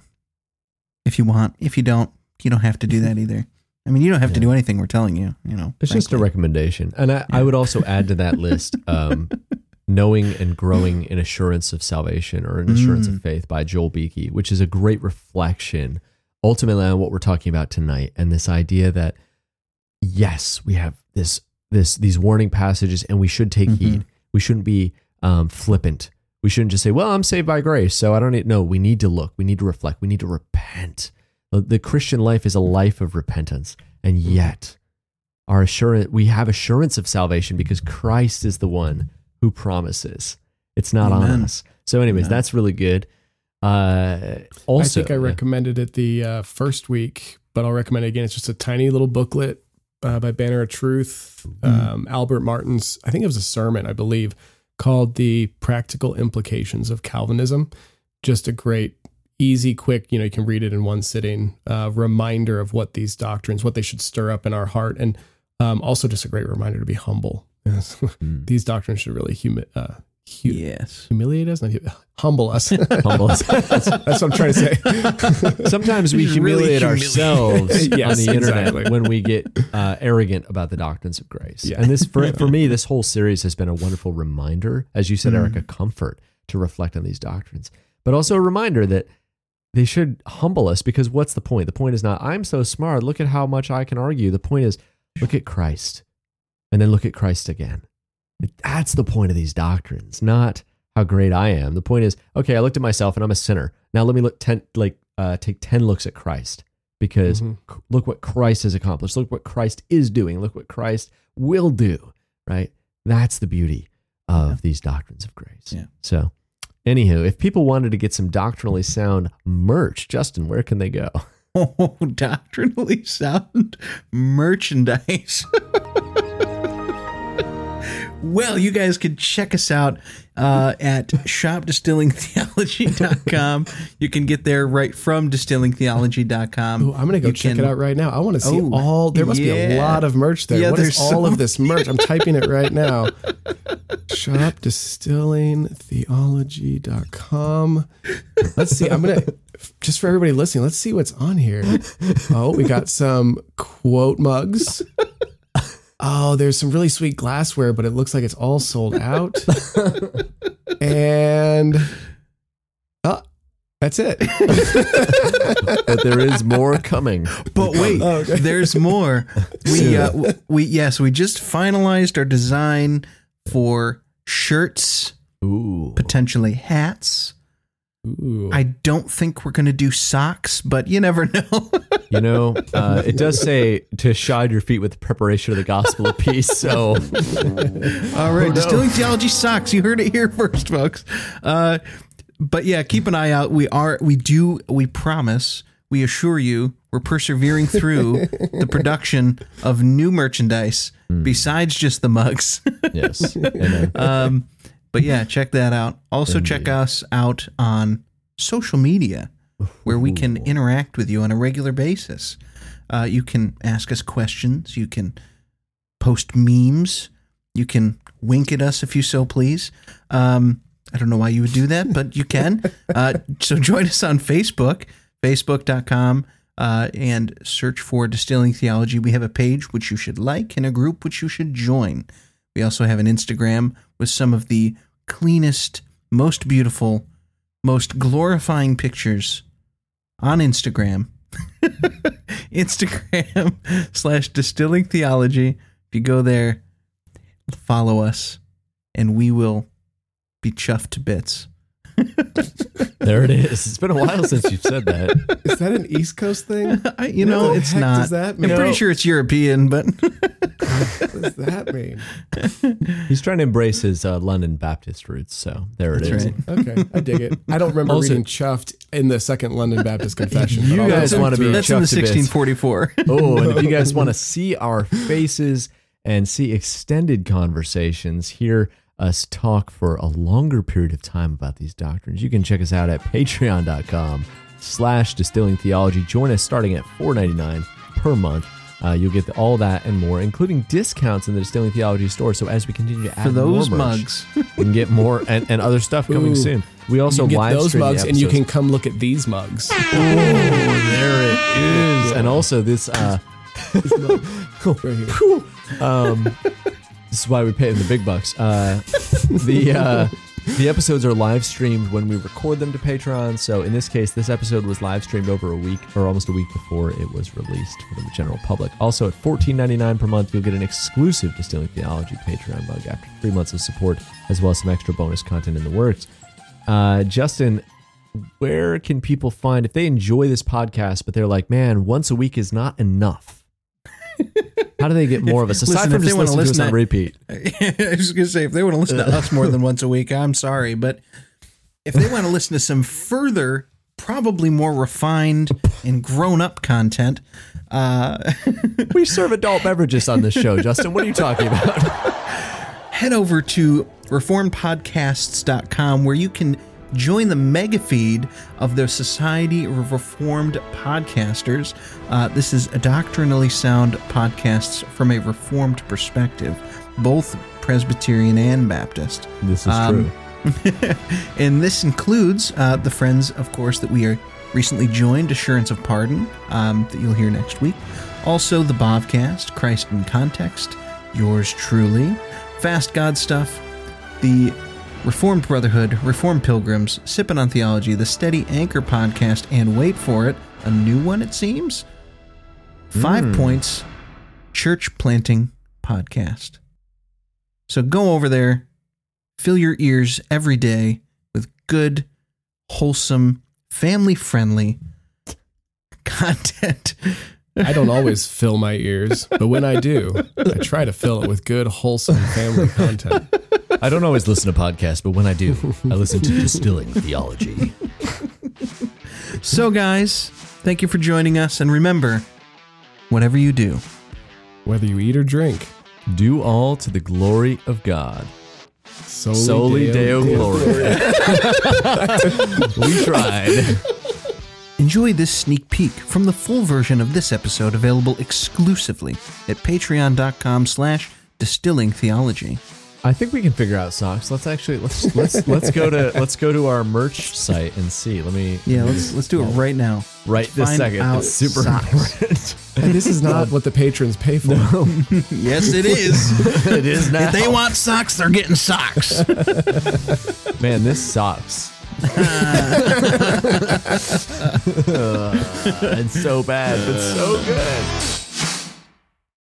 if you want. If you don't, you don't have to do that either. I mean, you don't have to do anything we're telling you. You know, It's just a recommendation. And I, I would also add to that list um, Knowing and Growing in Assurance of Salvation or an Assurance Mm. of Faith by Joel Beeke, which is a great reflection ultimately on what we're talking about tonight and this idea that yes, we have this this these warning passages and we should take Mhm. heed. We shouldn't be um, flippant. We shouldn't just say, "Well, I'm saved by grace, so I don't need." No, we need to look. We need to reflect. We need to repent. The- The Christian life is a life of repentance, and yet our assurance we have assurance of salvation because Christ is the one who promises. It's not on us. So, anyways, that's really good. Uh, also, I think I recommended it the uh, first week, but I'll recommend it again. It's just a tiny little booklet uh, by Banner of Truth, um, Albert Martin's. I think it was a sermon, I believe, called "The Practical Implications of Calvinism." Just a great, easy, quick. You know, you can read it in one sitting. Uh, reminder of what these doctrines, what they should stir up in our heart, and um, also just a great reminder to be humble. Yes. these doctrines should really humi- uh, hu- Yes. humiliate us, not hu- humble us. humble us. that's, that's what I'm trying to say. Sometimes we Just really humiliate humiliate. ourselves Yes, on the internet exactly. when we get uh, arrogant about the doctrines of grace. And this, for, for me, this whole series has been a wonderful reminder, as you said, Eric, a comfort to reflect on these doctrines, but also a reminder that they should humble us because what's the point? The point is not, I'm so smart. Look at how much I can argue. The point is, look at Christ and then look at Christ again. That's the point of these doctrines, not how great I am. The point is, okay, I looked at myself and I'm a sinner. Now let me look ten, like uh, take ten looks at Christ because Mhm. c- look what Christ has accomplished. Look what Christ is doing. Look what Christ will do. Right? That's the beauty of these doctrines of grace. Yeah. So, anywho, if people wanted to get some doctrinally sound merch, Justin, where can they go? Oh, doctrinally sound merchandise. well, you guys can check us out uh, at shopdistillingtheology.com. You can get there right from distillingtheology.com. Ooh, I'm gonna go You check can- it out right now. I want to see Oh, all. There must be a lot of merch there. Yeah, what is all so of this merch? I'm typing it right now. Shopdistillingtheology.com. Let's see. I'm gonna just for everybody listening. Let's see what's on here. Oh, we got some quote mugs. Oh, there's some really sweet glassware, but it looks like it's all sold out. and oh, that's it. but there is more coming. But wait, there's more. We uh, we yes, we just finalized our design for shirts, Ooh. potentially hats. Ooh. I don't think we're going to do socks, but you never know. You know, uh, it does say to shod your feet with the preparation of the gospel of peace. So, All right, distilling theology socks. You heard it here first, folks. Uh, but yeah, keep an eye out. We are, we do, we promise, we assure you, we're persevering through the production of new merchandise besides just the mugs. yes. Amen. um, but yeah, check that out. Also, check us out on social media where we can interact with you on a regular basis. Uh, you can ask us questions. You can post memes. You can wink at us if you so please. Um, I don't know why you would do that, but you can. Uh, so join us on Facebook, facebook.com, uh, and search for Distilling Theology. We have a page which you should like and a group which you should join. We also have an Instagram with some of the cleanest, most beautiful, most glorifying pictures on Instagram. Instagram slash distilling theology. If you go there, follow us, and we will be chuffed to bits. There it is. It's been a while since you've said that. Is that an East Coast thing? I, you know, What the it's heck not. does that I'm pretty sure it's European, but What does that mean? He's trying to embrace his uh, London Baptist roots. So there it is. That's right. Okay, I dig it. I don't remember Also- reading chuffed in the Second London Baptist Confession. You guys wanna be it. that's in the chuffed to bits. 1644. Oh, and if you guys want to see our faces and see extended conversations, hear us talk for a longer period of time about these doctrines, you can check us out at patreon.com slash distilling theology. Join us starting at $4.99 per month. Uh, you'll get all that and more, including discounts in the Distilling Theology store. So as we continue to add For those more merch, mugs. we can get more and, and other stuff coming Ooh. soon. We also you live those mugs, and you can come look at these mugs. Oh, there it is. And also this uh right here. um this is why we pay them the big bucks. Uh the uh the episodes are live streamed when we record them to Patreon. So in this case, this episode was live streamed over a week or almost a week before it was released for the general public. Also at $14.99 per month, you'll get an exclusive Distilling Theology Patreon mug after three months of support, as well as some extra bonus content in the works. Uh, Justin, where can people find if they enjoy this podcast, but they're like, man, once a week is not enough? How do they get more of us aside Listen, from if they just wanna listening to us listen on to- repeat? I was going to say, if they want to listen to us more than once a week, I'm sorry. But if they want to listen to some further, probably more refined and grown up content, uh, We serve adult beverages on this show, Justin. What are you talking about? head over to reformedpodcasts.com where you can join the mega feed of the Society of Reformed Podcasters. Uh, this is a doctrinally sound podcasts from a Reformed perspective, both Presbyterian and Baptist. This is Um, true. and this includes uh, the friends, of course, that we are recently joined, Assurance of Pardon, um, that you'll hear next week. Also, the Bobcast, Christ in Context, yours truly, Fast God Stuff, the Reformed Brotherhood, Reformed Pilgrims, Sippin' on Theology, the Steady Anchor Podcast, and wait for it, a new one, it seems. Five hmm. Points Church Planting Podcast. So go over there, fill your ears every day with good, wholesome, family friendly content. I don't always fill my ears, but when I do, I try to fill it with good, wholesome family content. I don't always listen to podcasts, but when I do, I listen to Distilling Theology. So, guys, thank you for joining us. And remember, whatever you do, Whether you eat or drink, Do all to the glory of God. Soli, Soli Deo, Gloria. we tried. Enjoy this sneak peek from the full version of this episode available exclusively at patreon.com slash distilling theology. I think we can figure out socks. Let's actually let's let's let's go to let's go to our merch site and see. Let me Yeah, let's let's do it right now. right this Find second. out It's super socks. important. And this is not what the patrons pay for. Yes, it is. it is now. if they want socks, they're getting socks. Man, this sucks. Uh, it's so bad, but so good.